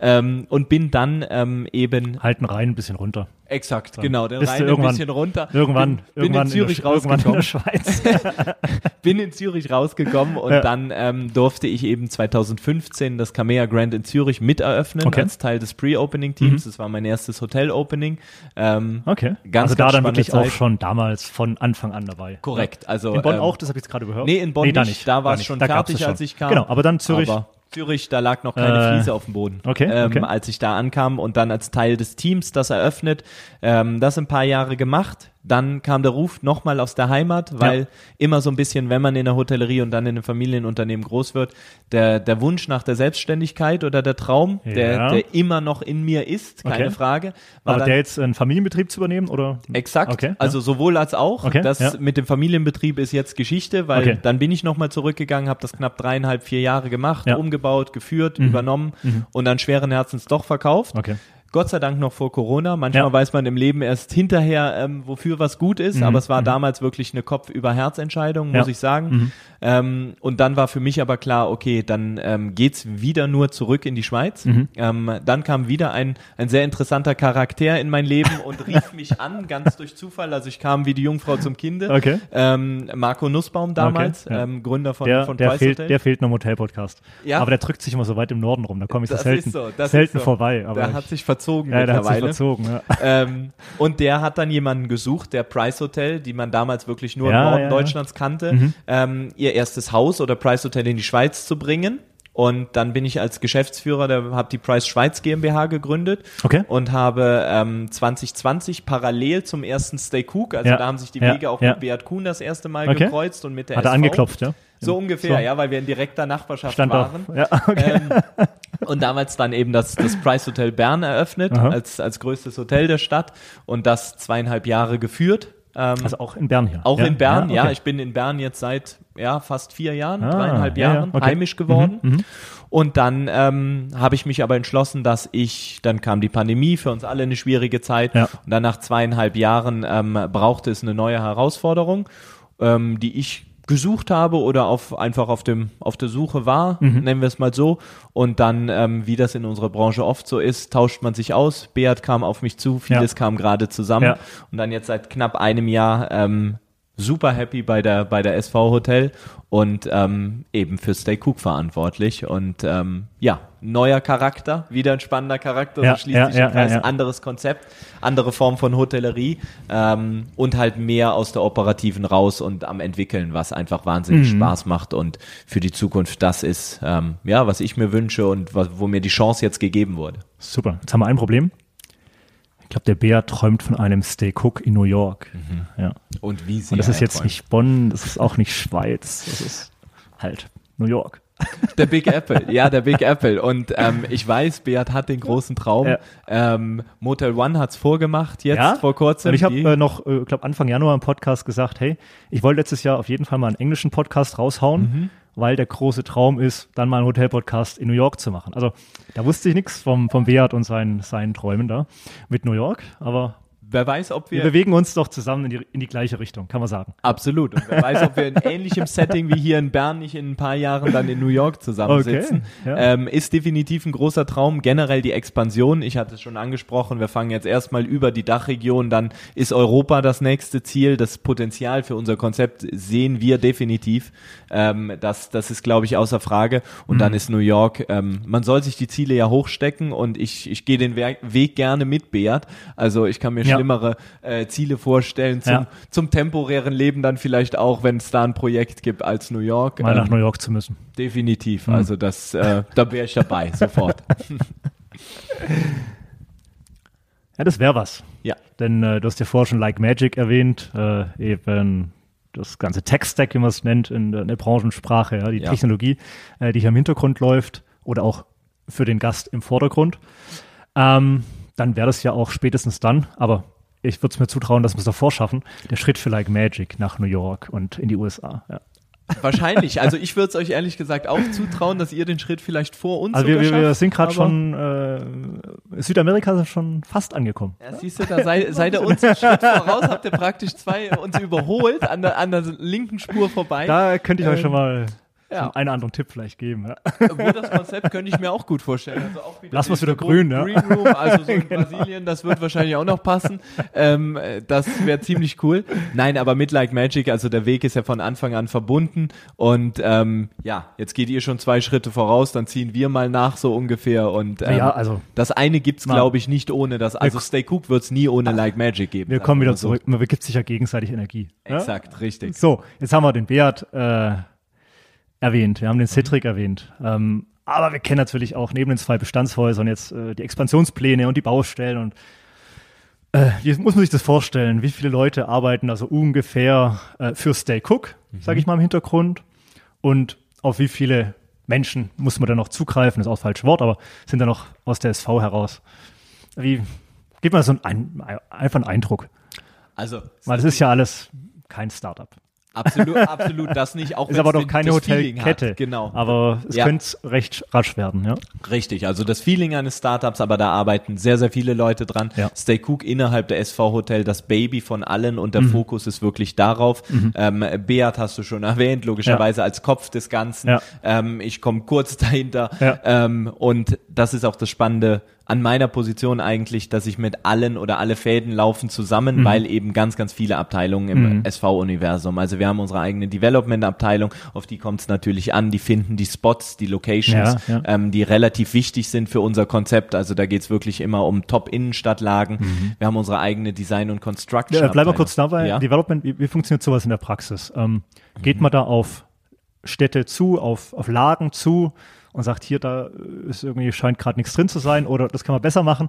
Ähm, und bin dann ähm, eben Halten rein ein bisschen runter. Exakt, genau, den Bist du Rhein ein bisschen runter. Irgendwann, bin, bin irgendwann, in Zürich in der, irgendwann in rausgekommen. der Schweiz. *laughs* *laughs* bin in Zürich rausgekommen und Ja. dann ähm, durfte ich eben 2015 das Camea Grand in Zürich mit eröffnen Okay. als Teil des Pre-Opening-Teams. Das war mein erstes Hotel-Opening. Ähm, Okay. Ganz, also da ganz dann wirklich auch Zeit. schon damals von Anfang an dabei. Korrekt. Also In Bonn ähm, auch, das habe ich jetzt gerade gehört. Nee, in Bonn da nicht. Da war es schon fertig, es als ich kam. Genau, aber dann Zürich. Aber Zürich, da lag noch keine Äh, Fliese auf dem Boden. okay, ähm, okay. Als ich da ankam und dann als Teil des Teams das eröffnet, ähm, das ein paar Jahre gemacht. Dann kam der Ruf nochmal aus der Heimat, weil Ja. immer so ein bisschen, wenn man in der Hotellerie und dann in einem Familienunternehmen groß wird, der, der Wunsch nach der Selbstständigkeit oder der Traum, der, Ja. der immer noch in mir ist, keine Okay. Frage. war aber dann- der jetzt einen Familienbetrieb zu übernehmen oder? Exakt. Okay, ja. also sowohl als auch. Okay, das ja. mit dem Familienbetrieb ist jetzt Geschichte, weil dann bin ich nochmal zurückgegangen, habe das knapp dreieinhalb, vier Jahre gemacht, Ja. Mhm. umgebaut, geführt, übernommen und dann schweren Herzens doch verkauft. Okay. Gott sei Dank noch vor Corona. Manchmal Ja. Mhm. weiß man im Leben erst hinterher, ähm, wofür was gut ist, aber es war damals wirklich eine Kopf-über-Herz-Entscheidung, muss Ja. Mhm. ich sagen. Ähm, und dann war für mich aber klar, okay, dann ähm, geht's wieder nur zurück in die Schweiz. Mhm. Ähm, dann kam wieder ein, ein sehr interessanter Charakter in mein Leben und rief *laughs* mich an, ganz durch Zufall. Also ich kam wie die Jungfrau zum Kinde. Okay. Ähm, Marco Nussbaum damals, Okay, ja. ähm, Gründer von, Der, von der, Price fehlt, Hotel. der fehlt noch im Hotel-Podcast. Ja. Aber der drückt sich immer so weit im Norden rum. Da komme ich so das selten, ist so, selten so. vorbei. Aber der hat ich- sich verzogen ja, der hat sich mittlerweile. verzogen. Ja. ähm, und der hat dann jemanden gesucht, der Price Hotel, die man damals wirklich nur Ja, im Norden. Deutschlands kannte, ähm, ihr erstes Haus oder Price Hotel in die Schweiz zu bringen. Und dann bin ich als Geschäftsführer, der habe die Price Schweiz GmbH gegründet Okay. und habe ähm, 2020 parallel zum ersten Stay Cook, also Ja, da haben sich die ja, Wege auch ja. mit Beat Kuhn das erste Mal Okay. gekreuzt und mit der Hat er SV. angeklopft, ja? So ungefähr, So. ja, weil wir in direkter Nachbarschaft Stand auf. waren. Ja, *laughs* okay. Ähm, und damals dann eben das, das Price Hotel Bern eröffnet, Aha. als, als größtes Hotel der Stadt und das zweieinhalb Jahre geführt. Ähm, also auch in Bern hier. auch ja? in Bern, ja, okay. Ich bin in Bern jetzt seit ja, fast vier Jahren, Ah, dreieinhalb ja, ja, Jahren okay. heimisch geworden. Mhm, mhm. Und dann ähm, habe ich mich aber entschlossen, dass ich, dann kam die Pandemie, für uns alle eine schwierige Zeit. Ja. Und dann nach zweieinhalb Jahren ähm, brauchte es eine neue Herausforderung, ähm, die ich gesucht habe oder auf, einfach auf, dem, auf der Suche war, Mhm. nennen wir es mal so. Und dann, ähm, wie das in unserer Branche oft so ist, tauscht man sich aus. Beat kam auf mich zu, vieles Ja. kam gerade zusammen. Ja. Und dann jetzt seit knapp einem Jahr ähm, super happy bei der, bei der SV Hotel und ähm, eben für Stay Cook verantwortlich. Und ähm, ja, neuer Charakter, wieder ein spannender Charakter, Ja, so schließt ja, sich ja, Kreis, ja. anderes Konzept, andere Form von Hotellerie ähm, und halt mehr aus der Operativen raus und am entwickeln, was einfach wahnsinnig Mhm. Spaß macht und für die Zukunft das ist, ähm, ja, was ich mir wünsche und was, wo mir die Chance jetzt gegeben wurde. Super. Jetzt haben wir ein Problem. Ich glaube, der Bär träumt von einem Stay Cook in New York. Ja. Und wie sie Und das ist jetzt erträumen. nicht Bonn, das ist auch nicht Schweiz, das ist halt New York. Der Big *laughs* Apple, ja, der Big Apple. Und ähm, ich weiß, Beat hat den großen Traum. Ja. Ähm, Motel One hat's vorgemacht jetzt ja? vor kurzem. Und ich habe äh, noch, ich äh, glaube Anfang Januar im Podcast gesagt, hey, ich wollte letztes Jahr auf jeden Fall mal einen englischen Podcast raushauen, Mhm. Weil der große Traum ist, dann mal einen Hotel-Podcast in New York zu machen. Also da wusste ich nichts vom, vom Beat und seinen, seinen Träumen da mit New York, aber wer weiß, ob wir, Wir bewegen uns doch zusammen in die, in die gleiche Richtung, kann man sagen. absolut. Und wer weiß, ob wir in ähnlichem Setting wie hier in Bern nicht in ein paar Jahren dann in New York zusammensitzen. Okay, ja. ähm, ist definitiv ein großer Traum. Generell die Expansion. Ich hatte es schon angesprochen. Wir fangen jetzt erstmal über die Dachregion. Dann ist Europa das nächste Ziel. Das Potenzial für unser Konzept sehen wir definitiv. Ähm, das, das ist, glaube ich, außer Frage. Und Mhm. dann ist New York. Ähm, man soll sich die Ziele ja hochstecken und ich, ich gehe den Weg, gerne mit, Beat. Also ich kann mir Ja. Schlimmere äh, Ziele vorstellen zum, Ja. zum temporären Leben dann vielleicht auch, wenn es da ein Projekt gibt als New York. Mal nach Ähm, New York zu müssen. Definitiv. Also das, äh, da wäre ich dabei, *laughs* sofort. Ja, das wäre was. Ja. Denn äh, du hast ja vorher schon Like Magic erwähnt, äh, eben das ganze Tech-Stack, wie man es nennt, in der, in der Branchensprache, ja, die Ja. Technologie, äh, die hier im Hintergrund läuft oder auch für den Gast im Vordergrund. Ähm, dann wäre das ja auch spätestens dann, aber ich würde es mir zutrauen, dass wir es davor schaffen, der Schritt für Like Magic nach New York und in die USA. Ja. Wahrscheinlich. Also ich würde es euch ehrlich gesagt auch zutrauen, dass ihr den Schritt vielleicht vor uns Also wir, wir, wir sind gerade schon, äh, Südamerika ist schon fast angekommen. Ja, siehst du, da seid, seid ihr uns einen Schritt voraus, habt ihr praktisch zwei uns überholt, an der, an der linken Spur vorbei. Da könnte ich euch Ähm, schon mal ja. einen einen anderen Tipp vielleicht geben. Ja. Wo das Konzept könnte ich mir auch gut vorstellen. Also auch wieder Lass dieser wieder grün, ja. Green Room, also so in *laughs* Brasilien, das wird wahrscheinlich auch noch passen. Ähm, äh, das wäre ziemlich cool. Nein, aber mit Like Magic, also der Weg ist ja von Anfang an verbunden und ähm, ja, jetzt geht ihr schon zwei Schritte voraus, dann ziehen wir mal nach so ungefähr und ähm, Ja, also das eine gibt's Mal- glaube ich nicht ohne das. Also Stay Cook wird's nie ohne Like Magic geben. wir kommen wieder so. zurück. Man begibt sich ja gegenseitig Energie. Ja? Exakt, richtig. So, jetzt haben wir den Beat äh, erwähnt. Wir haben den Citric erwähnt. Ähm, aber wir kennen natürlich auch neben den zwei Bestandshäusern jetzt äh, die Expansionspläne und die Baustellen und äh, wie muss man sich das vorstellen? Wie viele Leute arbeiten also ungefähr äh, für Stay Cook, sage ich mal im Hintergrund? Und auf wie viele Menschen muss man da noch zugreifen? Das ist auch das falsche Wort, aber sind da noch aus der SV heraus? Wie, gib mal so einen, ein, einfach einen Eindruck. Also Weil das ist ja alles kein Startup. Absolut, absolut das nicht. Auch Ist aber doch keine Hotelkette. Genau. Aber es Ja. könnte recht rasch werden, ja. Richtig, also das Feeling eines Startups, aber da arbeiten sehr, sehr viele Leute dran. Ja. Stay Cook innerhalb der SV Hotel, das Baby von allen und der Mhm. Fokus ist wirklich darauf. Ähm, Beat hast du schon *laughs* erwähnt, logischerweise als Kopf des Ganzen. Ja. Ähm, ich komme kurz *laughs* dahinter. Ja. Ähm, und das ist auch das Spannende an meiner Position eigentlich, dass ich mit allen oder alle Fäden laufen Mhm. zusammen, weil eben ganz, ganz viele Abteilungen im SV-Universum. Also wir haben unsere eigene Development-Abteilung, auf die kommt es natürlich an, die finden die Spots, die Locations, Ja, ja. Ähm, die relativ wichtig sind für unser Konzept. Also da geht's wirklich immer um Top-Innenstadtlagen. Wir haben unsere eigene Design- und Construction. Ja, bleib mal kurz dabei. Ja? Development, wie, wie funktioniert sowas in der Praxis? Ähm, geht man da auf Städte zu, auf, auf Lagen zu und sagt, hier, da ist irgendwie, scheint gerade nichts drin zu sein oder das kann man besser machen?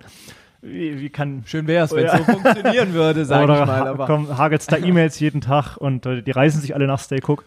Wie, wie kann Schön wär's, wenn Ja. so *laughs* funktionieren würde, sag oder ich mal. Aber kommen, hagelt's da E-Mails jeden Tag und äh, die reisen sich alle nach Stay Cook.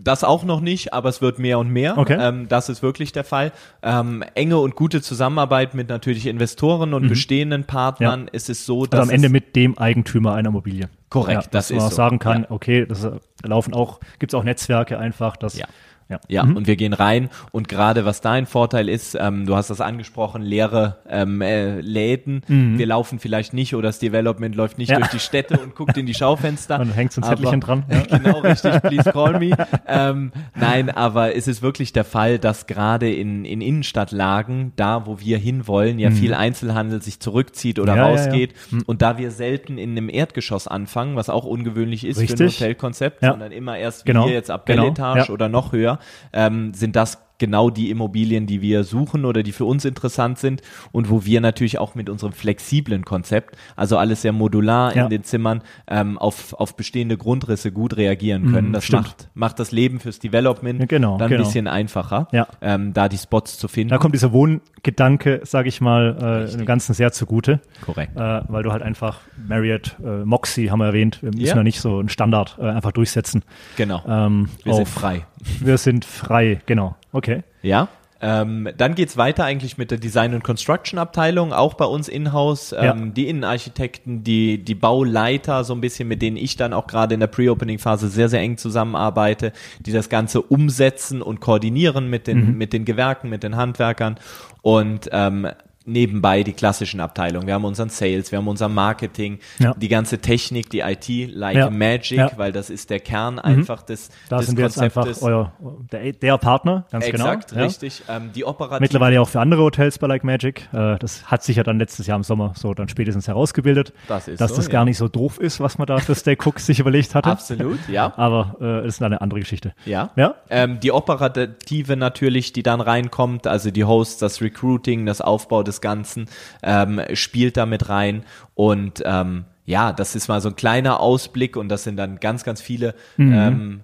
Das auch noch nicht, aber es wird mehr und mehr. Okay. Ähm, das ist wirklich der Fall. Ähm, enge und gute Zusammenarbeit mit natürlich Investoren und bestehenden Partnern ist es so, dass Mhm. Also am Ende es, mit dem Eigentümer einer Immobilie. Korrekt, ja, das dass man ist auch so. sagen kann, Ja. okay, das äh, laufen auch, gibt's auch Netzwerke einfach, das Ja. ja. Ja, und wir gehen rein und gerade was da ein Vorteil ist, ähm, du hast das angesprochen, leere ähm, äh, Läden. Wir laufen vielleicht nicht oder das Development läuft nicht Mhm. Ja. durch die Städte und guckt in die Schaufenster. *laughs* Dann hängt so ein Zettelchen dran. *laughs* genau, richtig, please call me. ähm, nein, aber es ist wirklich der Fall, dass gerade in, in Innenstadtlagen, da wo wir hinwollen, ja viel Einzelhandel sich zurückzieht oder Mhm. Ja, ja, ja. rausgeht. Und da wir selten in einem Erdgeschoss anfangen, was auch ungewöhnlich ist für ein Richtig. Hotelkonzept, Ja. sondern immer erst wie Genau. hier jetzt ab Genau. Belletage Ja. oder noch höher, ähm, sind das genau die Immobilien, die wir suchen oder die für uns interessant sind und wo wir natürlich auch mit unserem flexiblen Konzept, also alles sehr modular Ja. in den Zimmern, ähm, auf, auf bestehende Grundrisse gut reagieren können. das stimmt. macht, macht das Leben fürs Development Ja, genau, dann genau. ein bisschen einfacher, Ja. ähm, da die Spots zu finden. Da kommt dieser Wohngedanke, sage ich mal, äh, dem Ganzen sehr zugute. Korrekt. Äh, weil du halt einfach Marriott, äh, Moxie haben wir erwähnt, wir müssen Ja. ja, nicht so einen Standard äh, einfach durchsetzen. Genau. Ähm, wir auf, sind frei. Wir sind frei, genau. Okay. Ja. Ähm, dann geht's weiter eigentlich mit der Design- und Construction-Abteilung, auch bei uns in-house. Ähm, Ja. Die Innenarchitekten, die, die Bauleiter, so ein bisschen, mit denen ich dann auch gerade in der Pre-Opening-Phase sehr, sehr eng zusammenarbeite, die das Ganze umsetzen und koordinieren mit den, Mhm. mit den Gewerken, mit den Handwerkern. Und ähm, nebenbei die klassischen Abteilungen. Wir haben unseren Sales, wir haben unser Marketing, Ja. die ganze Technik, die IT, like Ja. Magic, Ja. weil das ist der Kern einfach des, Da des sind wir jetzt einfach Konzeptes. euer, der, der Partner, ganz Exakt, genau. richtig. Ähm, die operative Mittlerweile auch für andere Hotels bei Like Magic. Äh, das hat sich ja dann letztes Jahr im Sommer so dann spätestens herausgebildet, Das dass so, das gar nicht so doof ist, was man da für Stay Cook sich überlegt hatte. Absolut, ja. Aber äh, ist eine andere Geschichte. Ja. Ja? Ähm, die operative natürlich, die dann reinkommt, also die Hosts, das Recruiting, das Aufbau des Ganzen, ähm, spielt da mit rein. Und ähm, ja, das ist mal so ein kleiner Ausblick und das sind dann ganz, ganz viele ähm,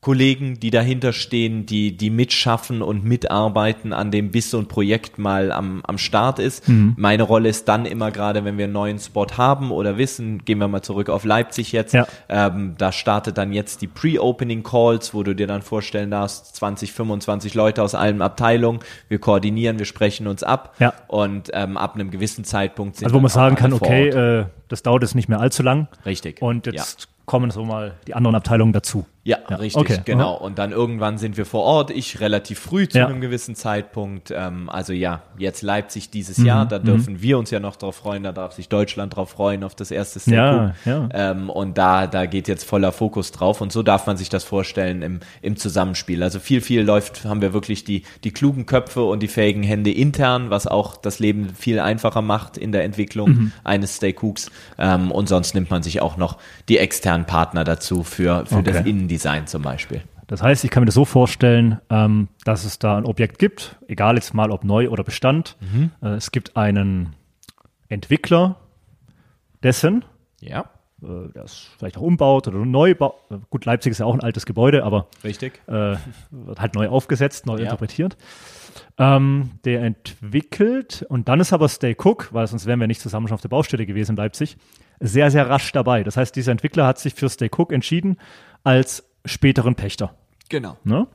Kollegen, die dahinter stehen, die, die mitschaffen und mitarbeiten an dem, bis so ein Projekt mal am, am Start ist. Meine Rolle ist dann immer gerade, wenn wir einen neuen Spot haben oder wissen, gehen wir mal zurück auf Leipzig jetzt, Ja. ähm, da startet dann jetzt die Pre-Opening Calls, wo du dir dann vorstellen darfst, 20, 25 Leute aus allen Abteilungen, wir koordinieren, wir sprechen uns ab Ja. und ähm, ab einem gewissen Zeitpunkt sind Also wo man sagen kann, okay, äh, das dauert jetzt nicht mehr allzu lang. Richtig. Und jetzt kommen so mal die anderen Abteilungen dazu. Ja, Ja, richtig, okay. genau. Und dann irgendwann sind wir vor Ort, ich relativ früh zu Ja. einem gewissen Zeitpunkt. Ähm, also ja, jetzt Leipzig dieses Mhm, Jahr, da dürfen wir uns ja noch drauf freuen, da darf sich Deutschland drauf freuen auf das erste Stay Ja, ja. Ähm, und da, da geht jetzt voller Fokus drauf und so darf man sich das vorstellen im, im Zusammenspiel. Also viel, viel läuft, haben wir wirklich die, die klugen Köpfe und die fähigen Hände intern, was auch das Leben viel einfacher macht in der Entwicklung Mhm. eines Stay Cooks. Ähm, und sonst nimmt man sich auch noch die externen Partner dazu für, für das Okay. Innendesign zum Beispiel. Das heißt, ich kann mir das so vorstellen, ähm, dass es da ein Objekt gibt, egal jetzt mal ob neu oder Bestand. Mhm. Äh, es gibt einen Entwickler dessen, Ja, äh, der es vielleicht auch umbaut oder neu baut. Gut, Leipzig ist ja auch ein altes Gebäude, aber richtig. äh, wird halt neu aufgesetzt, neu Ja. interpretiert. Ähm, der entwickelt und dann ist aber Stay Cook, weil sonst wären wir nicht zusammen schon auf der Baustelle gewesen in Leipzig, sehr, sehr rasch dabei. Das heißt, dieser Entwickler hat sich für Stay Cook entschieden als späteren Pächter. Genau. Ne?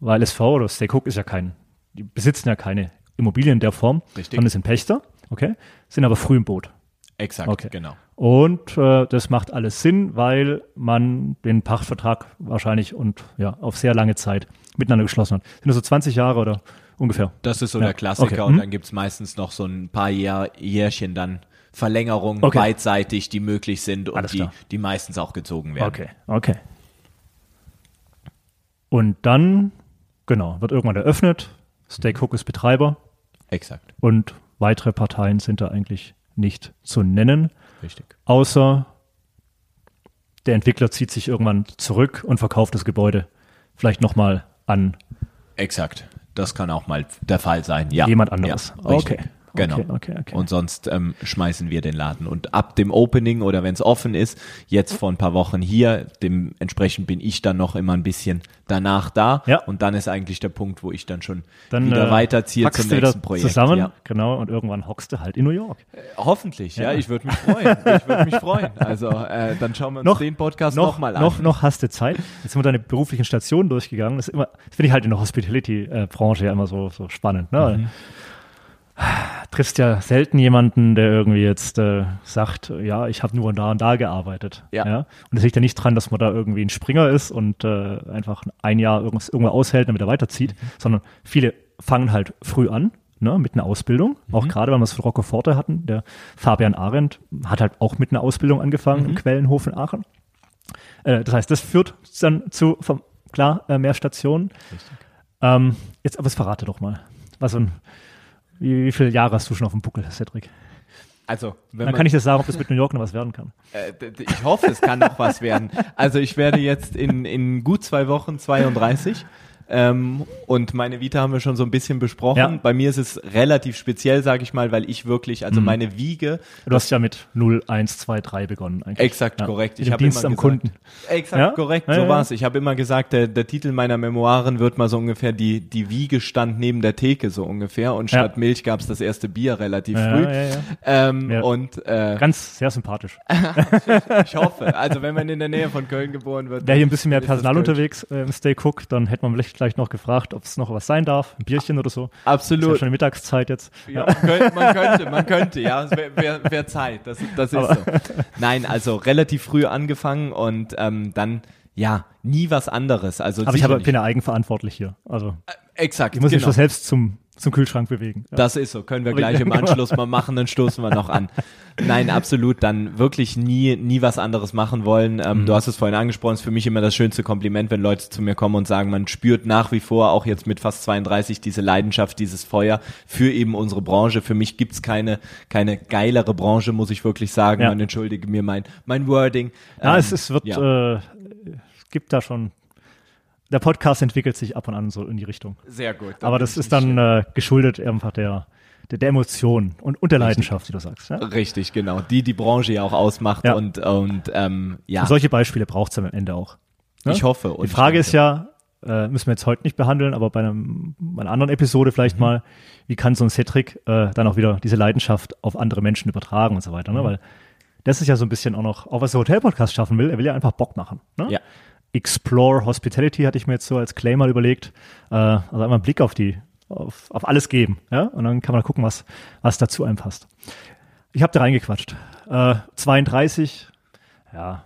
Weil SV oder Stay Cook ist ja kein, die besitzen ja keine Immobilien in der Form, Richtig. sondern sind Pächter, okay, sind aber früh im Boot. Exakt, Okay. genau. Und äh, das macht alles Sinn, weil man den Pachtvertrag wahrscheinlich und ja auf sehr lange Zeit miteinander geschlossen hat. Sind das so 20 Jahre oder ungefähr? Das ist so Ja, der Klassiker okay. und Hm. dann gibt's meistens noch so ein paar Jahr, Jährchen dann Verlängerungen Okay. beidseitig, die möglich sind und die, die meistens auch gezogen werden. Okay, okay. Und dann, genau, wird irgendwann eröffnet. Stay Cook ist Betreiber Exakt, und weitere Parteien sind da eigentlich nicht zu nennen. richtig. außer der Entwickler zieht sich irgendwann zurück und verkauft das Gebäude vielleicht nochmal an Exakt. Das kann auch mal der Fall sein. Ja. jemand anderes. Ja, okay. Genau. Okay, okay, okay. Und sonst ähm, schmeißen wir den Laden. Und ab dem Opening oder wenn es offen ist, jetzt vor ein paar Wochen hier, dementsprechend bin ich dann noch immer ein bisschen danach da. Ja. Und dann ist eigentlich der Punkt, wo ich dann schon dann wieder äh, weiterziehe zum nächsten Projekt. zusammen, Ja. genau, und irgendwann hockst du halt in New York. Hoffentlich, ja, Ja. ich würde mich freuen. Ich würde mich freuen. Also äh, dann schauen wir uns Noch- den Podcast noch, nochmal an. noch, noch hast du Zeit. Jetzt sind wir deine beruflichen Stationen durchgegangen. Das ist immer, das finde ich halt in der Hospitality-Branche ja immer so, so spannend. Ne? Mhm. Triffst ja selten jemanden, der irgendwie jetzt äh, sagt, ja, ich habe nur da und da gearbeitet. Ja. Und das liegt ja nicht dran, dass man da irgendwie ein Springer ist und äh, einfach ein Jahr irgendwas, irgendwo aushält, damit er weiterzieht, Mhm. sondern viele fangen halt früh an. Ne, mit einer Ausbildung, Mhm. auch gerade, weil wir es von Rocco Forte hatten, der Fabian Arendt hat halt auch mit einer Ausbildung angefangen Mhm. im Quellenhof in Aachen. Äh, das heißt, das führt dann zu, vom, klar, äh, mehr Stationen. Ähm, jetzt, aber jetzt verrate doch mal. Was so ein, wie, wie viele Jahre hast du schon auf dem Buckel, Cedric? also, wenn Dann man, kann ich dir sagen, ob das mit New York noch was werden kann. äh, ich hoffe, es kann noch was werden. Also ich werde jetzt in, in gut zwei Wochen 32. Ähm, und meine Vita haben wir schon so ein bisschen besprochen. Ja. Bei mir ist es relativ speziell, sage ich mal, weil ich wirklich, also meine Wiege, Du hast ja mit 0, 1, 2, 3 begonnen eigentlich. Exakt, Ja. korrekt. Ich dem hab Dienst immer am gesagt- Kunden. Exakt, Ja? korrekt, so war's. Ich habe immer gesagt, der, der Titel meiner Memoiren wird mal so ungefähr die, die Wiege stand neben der Theke so ungefähr und statt Milch gab's das erste Bier relativ früh. Ähm. Und äh, Ganz sehr sympathisch. *laughs* ich hoffe, also wenn man in der Nähe von Köln geboren wird. Wäre hier ein bisschen mehr Personal unterwegs äh, im Stay Cook, dann hätte man vielleicht gleich noch gefragt, ob es noch was sein darf. Ein Bierchen oder so. Ist ja Absolut. schon Mittagszeit jetzt. Ja, man, könnte, man könnte, *laughs* man könnte, ja, es wäre wär, wär Zeit, das, das ist so. Nein, also relativ früh angefangen und ähm, dann, ja, nie was anderes. Also Aber ich habe, bin ja eigenverantwortlich hier. Also Exakt, ich muss mich genau. schon selbst zum zum Kühlschrank bewegen. Ja. Das ist so. Können wir gleich im Anschluss mal machen, dann stoßen wir noch an. Nein, absolut. Dann wirklich nie, nie was anderes machen wollen. Ähm, mhm. Du hast es vorhin angesprochen, ist für mich immer das schönste Kompliment, wenn Leute zu mir kommen und sagen, man spürt nach wie vor, auch jetzt mit fast 32, diese Leidenschaft, dieses Feuer für eben unsere Branche. Für mich gibt's keine, keine geilere Branche, muss ich wirklich sagen. Ja. Man entschuldige mir mein, mein Wording. Ja, ähm, es, es wird, ja. äh, es gibt da schon der Podcast entwickelt sich ab und an so in die Richtung. Sehr gut. Aber das ist dann äh, geschuldet einfach der, der, der Emotion und, und der Leidenschaft, wie du sagst. Ja? Richtig, genau. Die die Branche ja auch ausmacht ja. und, und ähm, ja. Und solche Beispiele braucht es am Ende auch. Ne? Ich hoffe. die Frage ist ja, äh, müssen wir jetzt heute nicht behandeln, aber bei, einem, bei einer anderen Episode vielleicht mhm. mal, wie kann so ein Cedric äh, dann auch wieder diese Leidenschaft auf andere Menschen übertragen und so weiter, ne? Mhm. Weil das ist ja so ein bisschen auch noch, auch was der Hotel-Podcast schaffen will, er will ja einfach Bock machen. Ne? Ja. Explore Hospitality hatte ich mir jetzt so als Claim mal überlegt. Äh, also einmal einen Blick auf die, auf, auf alles geben. Ja? Und dann kann man gucken, was, was dazu einpasst. Ich habe da reingequatscht. Äh, 32, ja,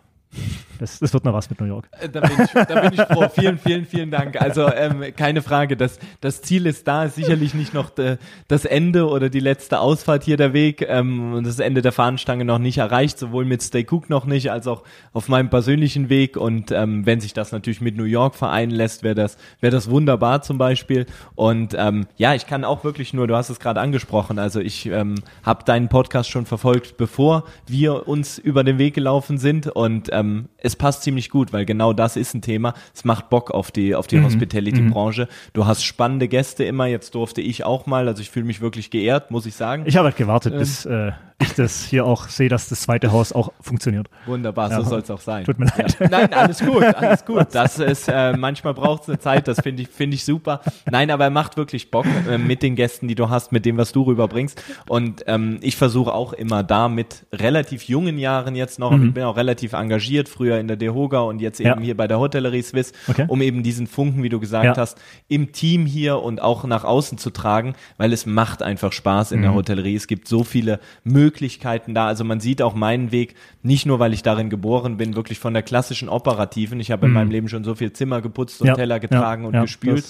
das, das wird noch was mit New York. Äh, da bin ich, da bin ich froh. Vielen, vielen, vielen Dank. Also ähm, keine Frage, das, das Ziel ist da, ist sicherlich nicht noch de, das Ende oder die letzte Ausfahrt hier der Weg ähm, und das Ende der Fahnenstange noch nicht erreicht, sowohl mit Stay Cook noch nicht, als auch auf meinem persönlichen Weg. Und ähm, wenn sich das natürlich mit New York vereinen lässt, wäre das, wäre das wunderbar zum Beispiel. Und ähm, ja, ich kann auch wirklich nur, du hast es gerade angesprochen, also ich ähm, habe deinen Podcast schon verfolgt, bevor wir uns über den Weg gelaufen sind und ähm, es passt ziemlich gut, weil genau das ist ein Thema. Es macht Bock auf die, auf die mhm. Hospitality-Branche. Mhm. Du hast spannende Gäste immer. Jetzt durfte ich auch mal. Also ich fühle mich wirklich geehrt, muss ich sagen. Ich habe halt gewartet, ähm, bis äh, ich das hier auch sehe, dass das zweite Haus auch funktioniert. Wunderbar, ja, so soll es auch sein. Tut mir leid. Ja. Nein, alles gut, *laughs* alles gut. Das ist, äh, manchmal braucht es eine Zeit, das finde ich, finde ich super. Nein, aber er macht wirklich Bock äh, mit den Gästen, die du hast, mit dem, was du rüberbringst. Und ähm, ich versuche auch immer da mit relativ jungen Jahren jetzt noch, mhm. ich bin auch relativ engagiert, früher in der Dehoga und jetzt eben ja. hier bei der Hotellerie Swiss, okay. um eben diesen Funken, wie du gesagt hast, im Team hier und auch nach außen zu tragen, weil es macht einfach Spaß in mhm. der Hotellerie. Es gibt so viele Möglichkeiten, da. Also man sieht auch meinen Weg, nicht nur, weil ich darin geboren bin, wirklich von der klassischen operativen. Ich habe in mhm. meinem Leben schon so viel Zimmer geputzt und ja, Teller getragen ja, und ja, gespült.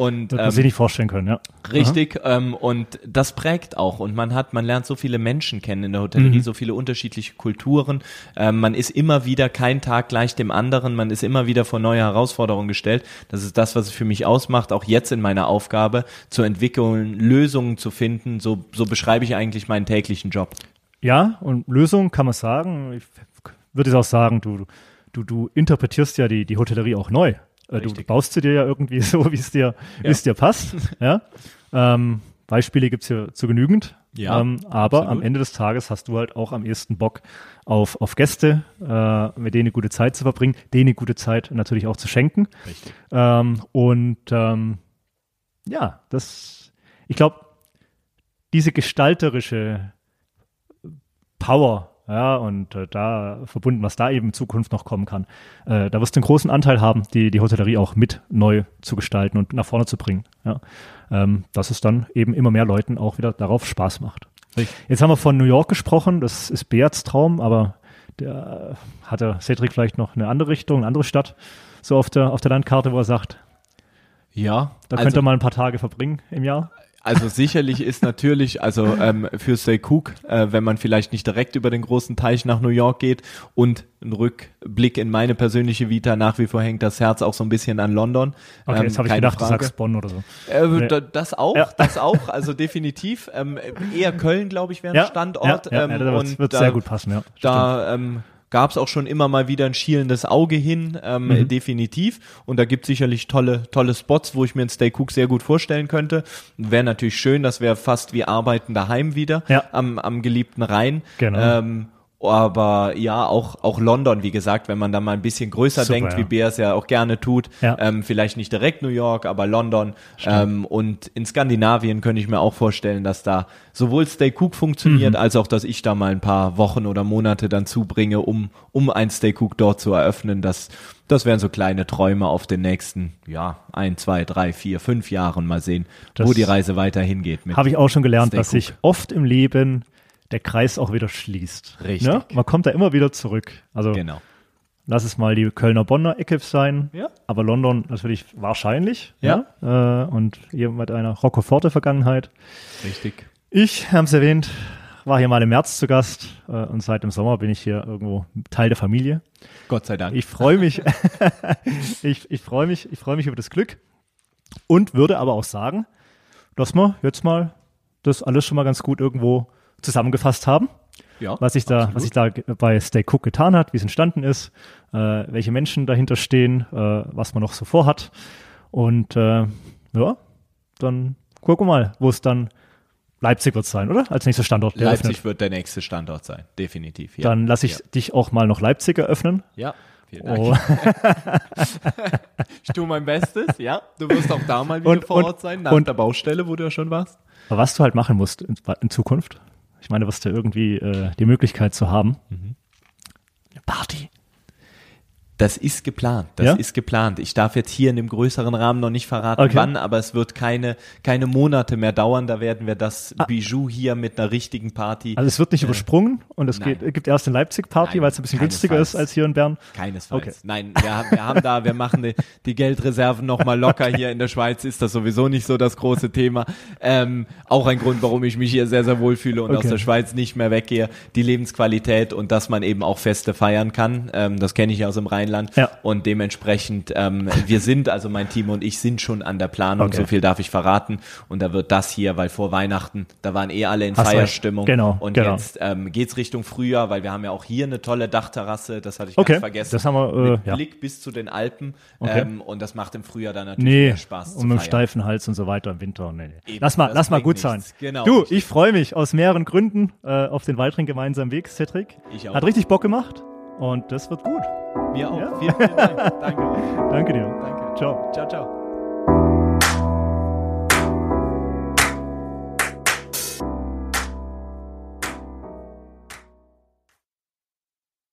Und, das ähm, sich nicht vorstellen können, ja. Richtig, ähm, und das prägt auch. Und man hat, man lernt so viele Menschen kennen in der Hotellerie, mhm. so viele unterschiedliche Kulturen. Ähm, man ist immer wieder kein Tag gleich dem anderen, man ist immer wieder vor neue Herausforderungen gestellt. Das ist das, was es für mich ausmacht, auch jetzt in meiner Aufgabe, zu entwickeln, Lösungen zu finden. So, so beschreibe ich eigentlich meinen täglichen Job. Ja, und Lösungen kann man sagen. Ich würde jetzt auch sagen, du, du, du interpretierst ja die, die Hotellerie auch neu. Äh, du baust sie dir ja irgendwie *laughs* so, wie es dir, ja. wie es dir passt. *laughs* ja. Ähm, Beispiele gibt's hier zu genügend. Ja, ähm, aber absolut. am Ende des Tages hast du halt auch am ehesten Bock auf, auf Gäste, äh, mit denen gute Zeit zu verbringen, denen gute Zeit natürlich auch zu schenken. Richtig. Ähm, und ähm, ja, das, ich glaube, diese gestalterische Power ja, und äh, da verbunden, was da eben in Zukunft noch kommen kann, äh, da wirst du einen großen Anteil haben, die, die Hotellerie auch mit neu zu gestalten und nach vorne zu bringen. Ja. Ähm, dass es dann eben immer mehr Leuten auch wieder darauf Spaß macht. Richtig. Jetzt haben wir von New York gesprochen, das ist Beats Traum, aber der hatte Cedric vielleicht noch eine andere Richtung, eine andere Stadt, so auf der, auf der Landkarte, wo er sagt, ja, da also, könnt ihr mal ein paar Tage verbringen im Jahr. Also sicherlich ist natürlich, also ähm, für Cook, äh, wenn man vielleicht nicht direkt über den großen Teich nach New York geht und ein Rückblick in meine persönliche Vita, nach wie vor hängt das Herz auch so ein bisschen an London. Okay, ähm, jetzt habe ich gedacht, Frage. du sagst Bonn oder so. Äh, nee. Das auch, ja. das auch, also definitiv. Ähm, eher Köln, glaube ich, wäre ein ja, Standort. Ja, ja, ähm, das wird, sehr gut passen, ja. Da ähm, gab es auch schon immer mal wieder ein schielendes Auge hin, ähm, mhm. definitiv. Und da gibt sicherlich tolle, tolle Spots, wo ich mir einen Stay Cook sehr gut vorstellen könnte. Wäre natürlich schön, das wäre fast wie Arbeiten daheim wieder ja. am, am geliebten Rhein. Genau. Ähm, aber ja, auch, auch London, wie gesagt, wenn man da mal ein bisschen größer Super, denkt, ja. wie Bears ja auch gerne tut, ja. ähm, vielleicht nicht direkt New York, aber London ähm, und in Skandinavien könnte ich mir auch vorstellen, dass da sowohl Stay Cook funktioniert, mhm. als auch, dass ich da mal ein paar Wochen oder Monate dann zubringe, um, um ein Stay Cook dort zu eröffnen. Das, das wären so kleine Träume auf den nächsten, ja, ein, zwei, drei, vier, fünf Jahren mal sehen, das wo die Reise weiter hingeht. Habe ich auch schon gelernt, dass sich oft im Leben der Kreis auch wieder schließt. Richtig. Ne? Man kommt da immer wieder zurück. Also genau. lass es mal die Kölner Bonner Ecke sein. Ja. Aber London natürlich wahrscheinlich. Ja. ja? Äh, und hier mit einer Roccoforte-Vergangenheit. Richtig. Ich, haben es erwähnt, war hier mal im März zu Gast äh, und seit dem Sommer bin ich hier irgendwo Teil der Familie. Gott sei Dank. Ich freue mich, *laughs* ich, ich freue mich, ich freue mich über das Glück und würde aber auch sagen, dass wir jetzt mal das alles schon mal ganz gut irgendwo zusammengefasst haben. Ja, was sich da, was sich da bei Stay Cook getan hat, wie es entstanden ist, äh, welche Menschen dahinter stehen, äh, was man noch so vorhat. Und äh, ja, dann gucken wir mal, wo es dann Leipzig wird sein, oder? Als nächster Standort. Leipzig eröffnet. wird der nächste Standort sein, definitiv. Ja. Dann lasse ich ja. dich auch mal noch Leipzig eröffnen. Ja. Vielen Dank. Oh. *laughs* ich tue mein Bestes, ja. Du wirst auch da mal wieder und, vor und, Ort sein, nach und, der Baustelle, wo du ja schon warst. Was du halt machen musst in, in Zukunft, meine, wirst du irgendwie äh, die Möglichkeit zu haben, mhm. eine Party das ist geplant. Das ja? ist geplant. Ich darf jetzt hier in dem größeren Rahmen noch nicht verraten, okay. wann, aber es wird keine, keine Monate mehr dauern. Da werden wir das ah. Bijou hier mit einer richtigen Party. Also es wird nicht äh, übersprungen und es geht, gibt erst eine Leipzig-Party, weil es ein bisschen günstiger ist als hier in Bern. Keinesfalls. Okay. Nein, wir haben, wir haben da, wir machen die, die Geldreserven nochmal locker. Hier in der Schweiz ist das sowieso nicht so das große Thema. Ähm, auch ein Grund, warum ich mich hier sehr, sehr wohl fühle und okay. aus der Schweiz nicht mehr weggehe. Die Lebensqualität und dass man eben auch Feste feiern kann. Ähm, das kenne ich aus dem Rheinland Rheinland. Ja. Und dementsprechend, ähm, wir sind, also mein Team und ich sind schon an der Planung, okay. so viel darf ich verraten. Und da wird das hier, weil vor Weihnachten, da waren eh alle in Hast Feierstimmung. Genau. Und genau. jetzt ähm, geht's Richtung Frühjahr, weil wir haben ja auch hier eine tolle Dachterrasse, das hatte ich okay. ganz vergessen. Das haben wir, äh, Mit ja. Blick bis zu den Alpen. Okay. Ähm, und das macht im Frühjahr dann natürlich nee, mehr Spaß. Und mit dem steifen Hals und so weiter im Winter. Nee, nee. Eben, lass mal, lass mal gut nichts. sein. Genau. Du, ich freue mich aus mehreren Gründen äh, auf den weiteren gemeinsamen Weg, Cedric. Ich auch. Hat richtig Bock gemacht und das wird gut. Mir auch. Ja? Vielen, vielen Dank. *laughs* Danke. Danke dir. Danke. Ciao. Ciao, ciao.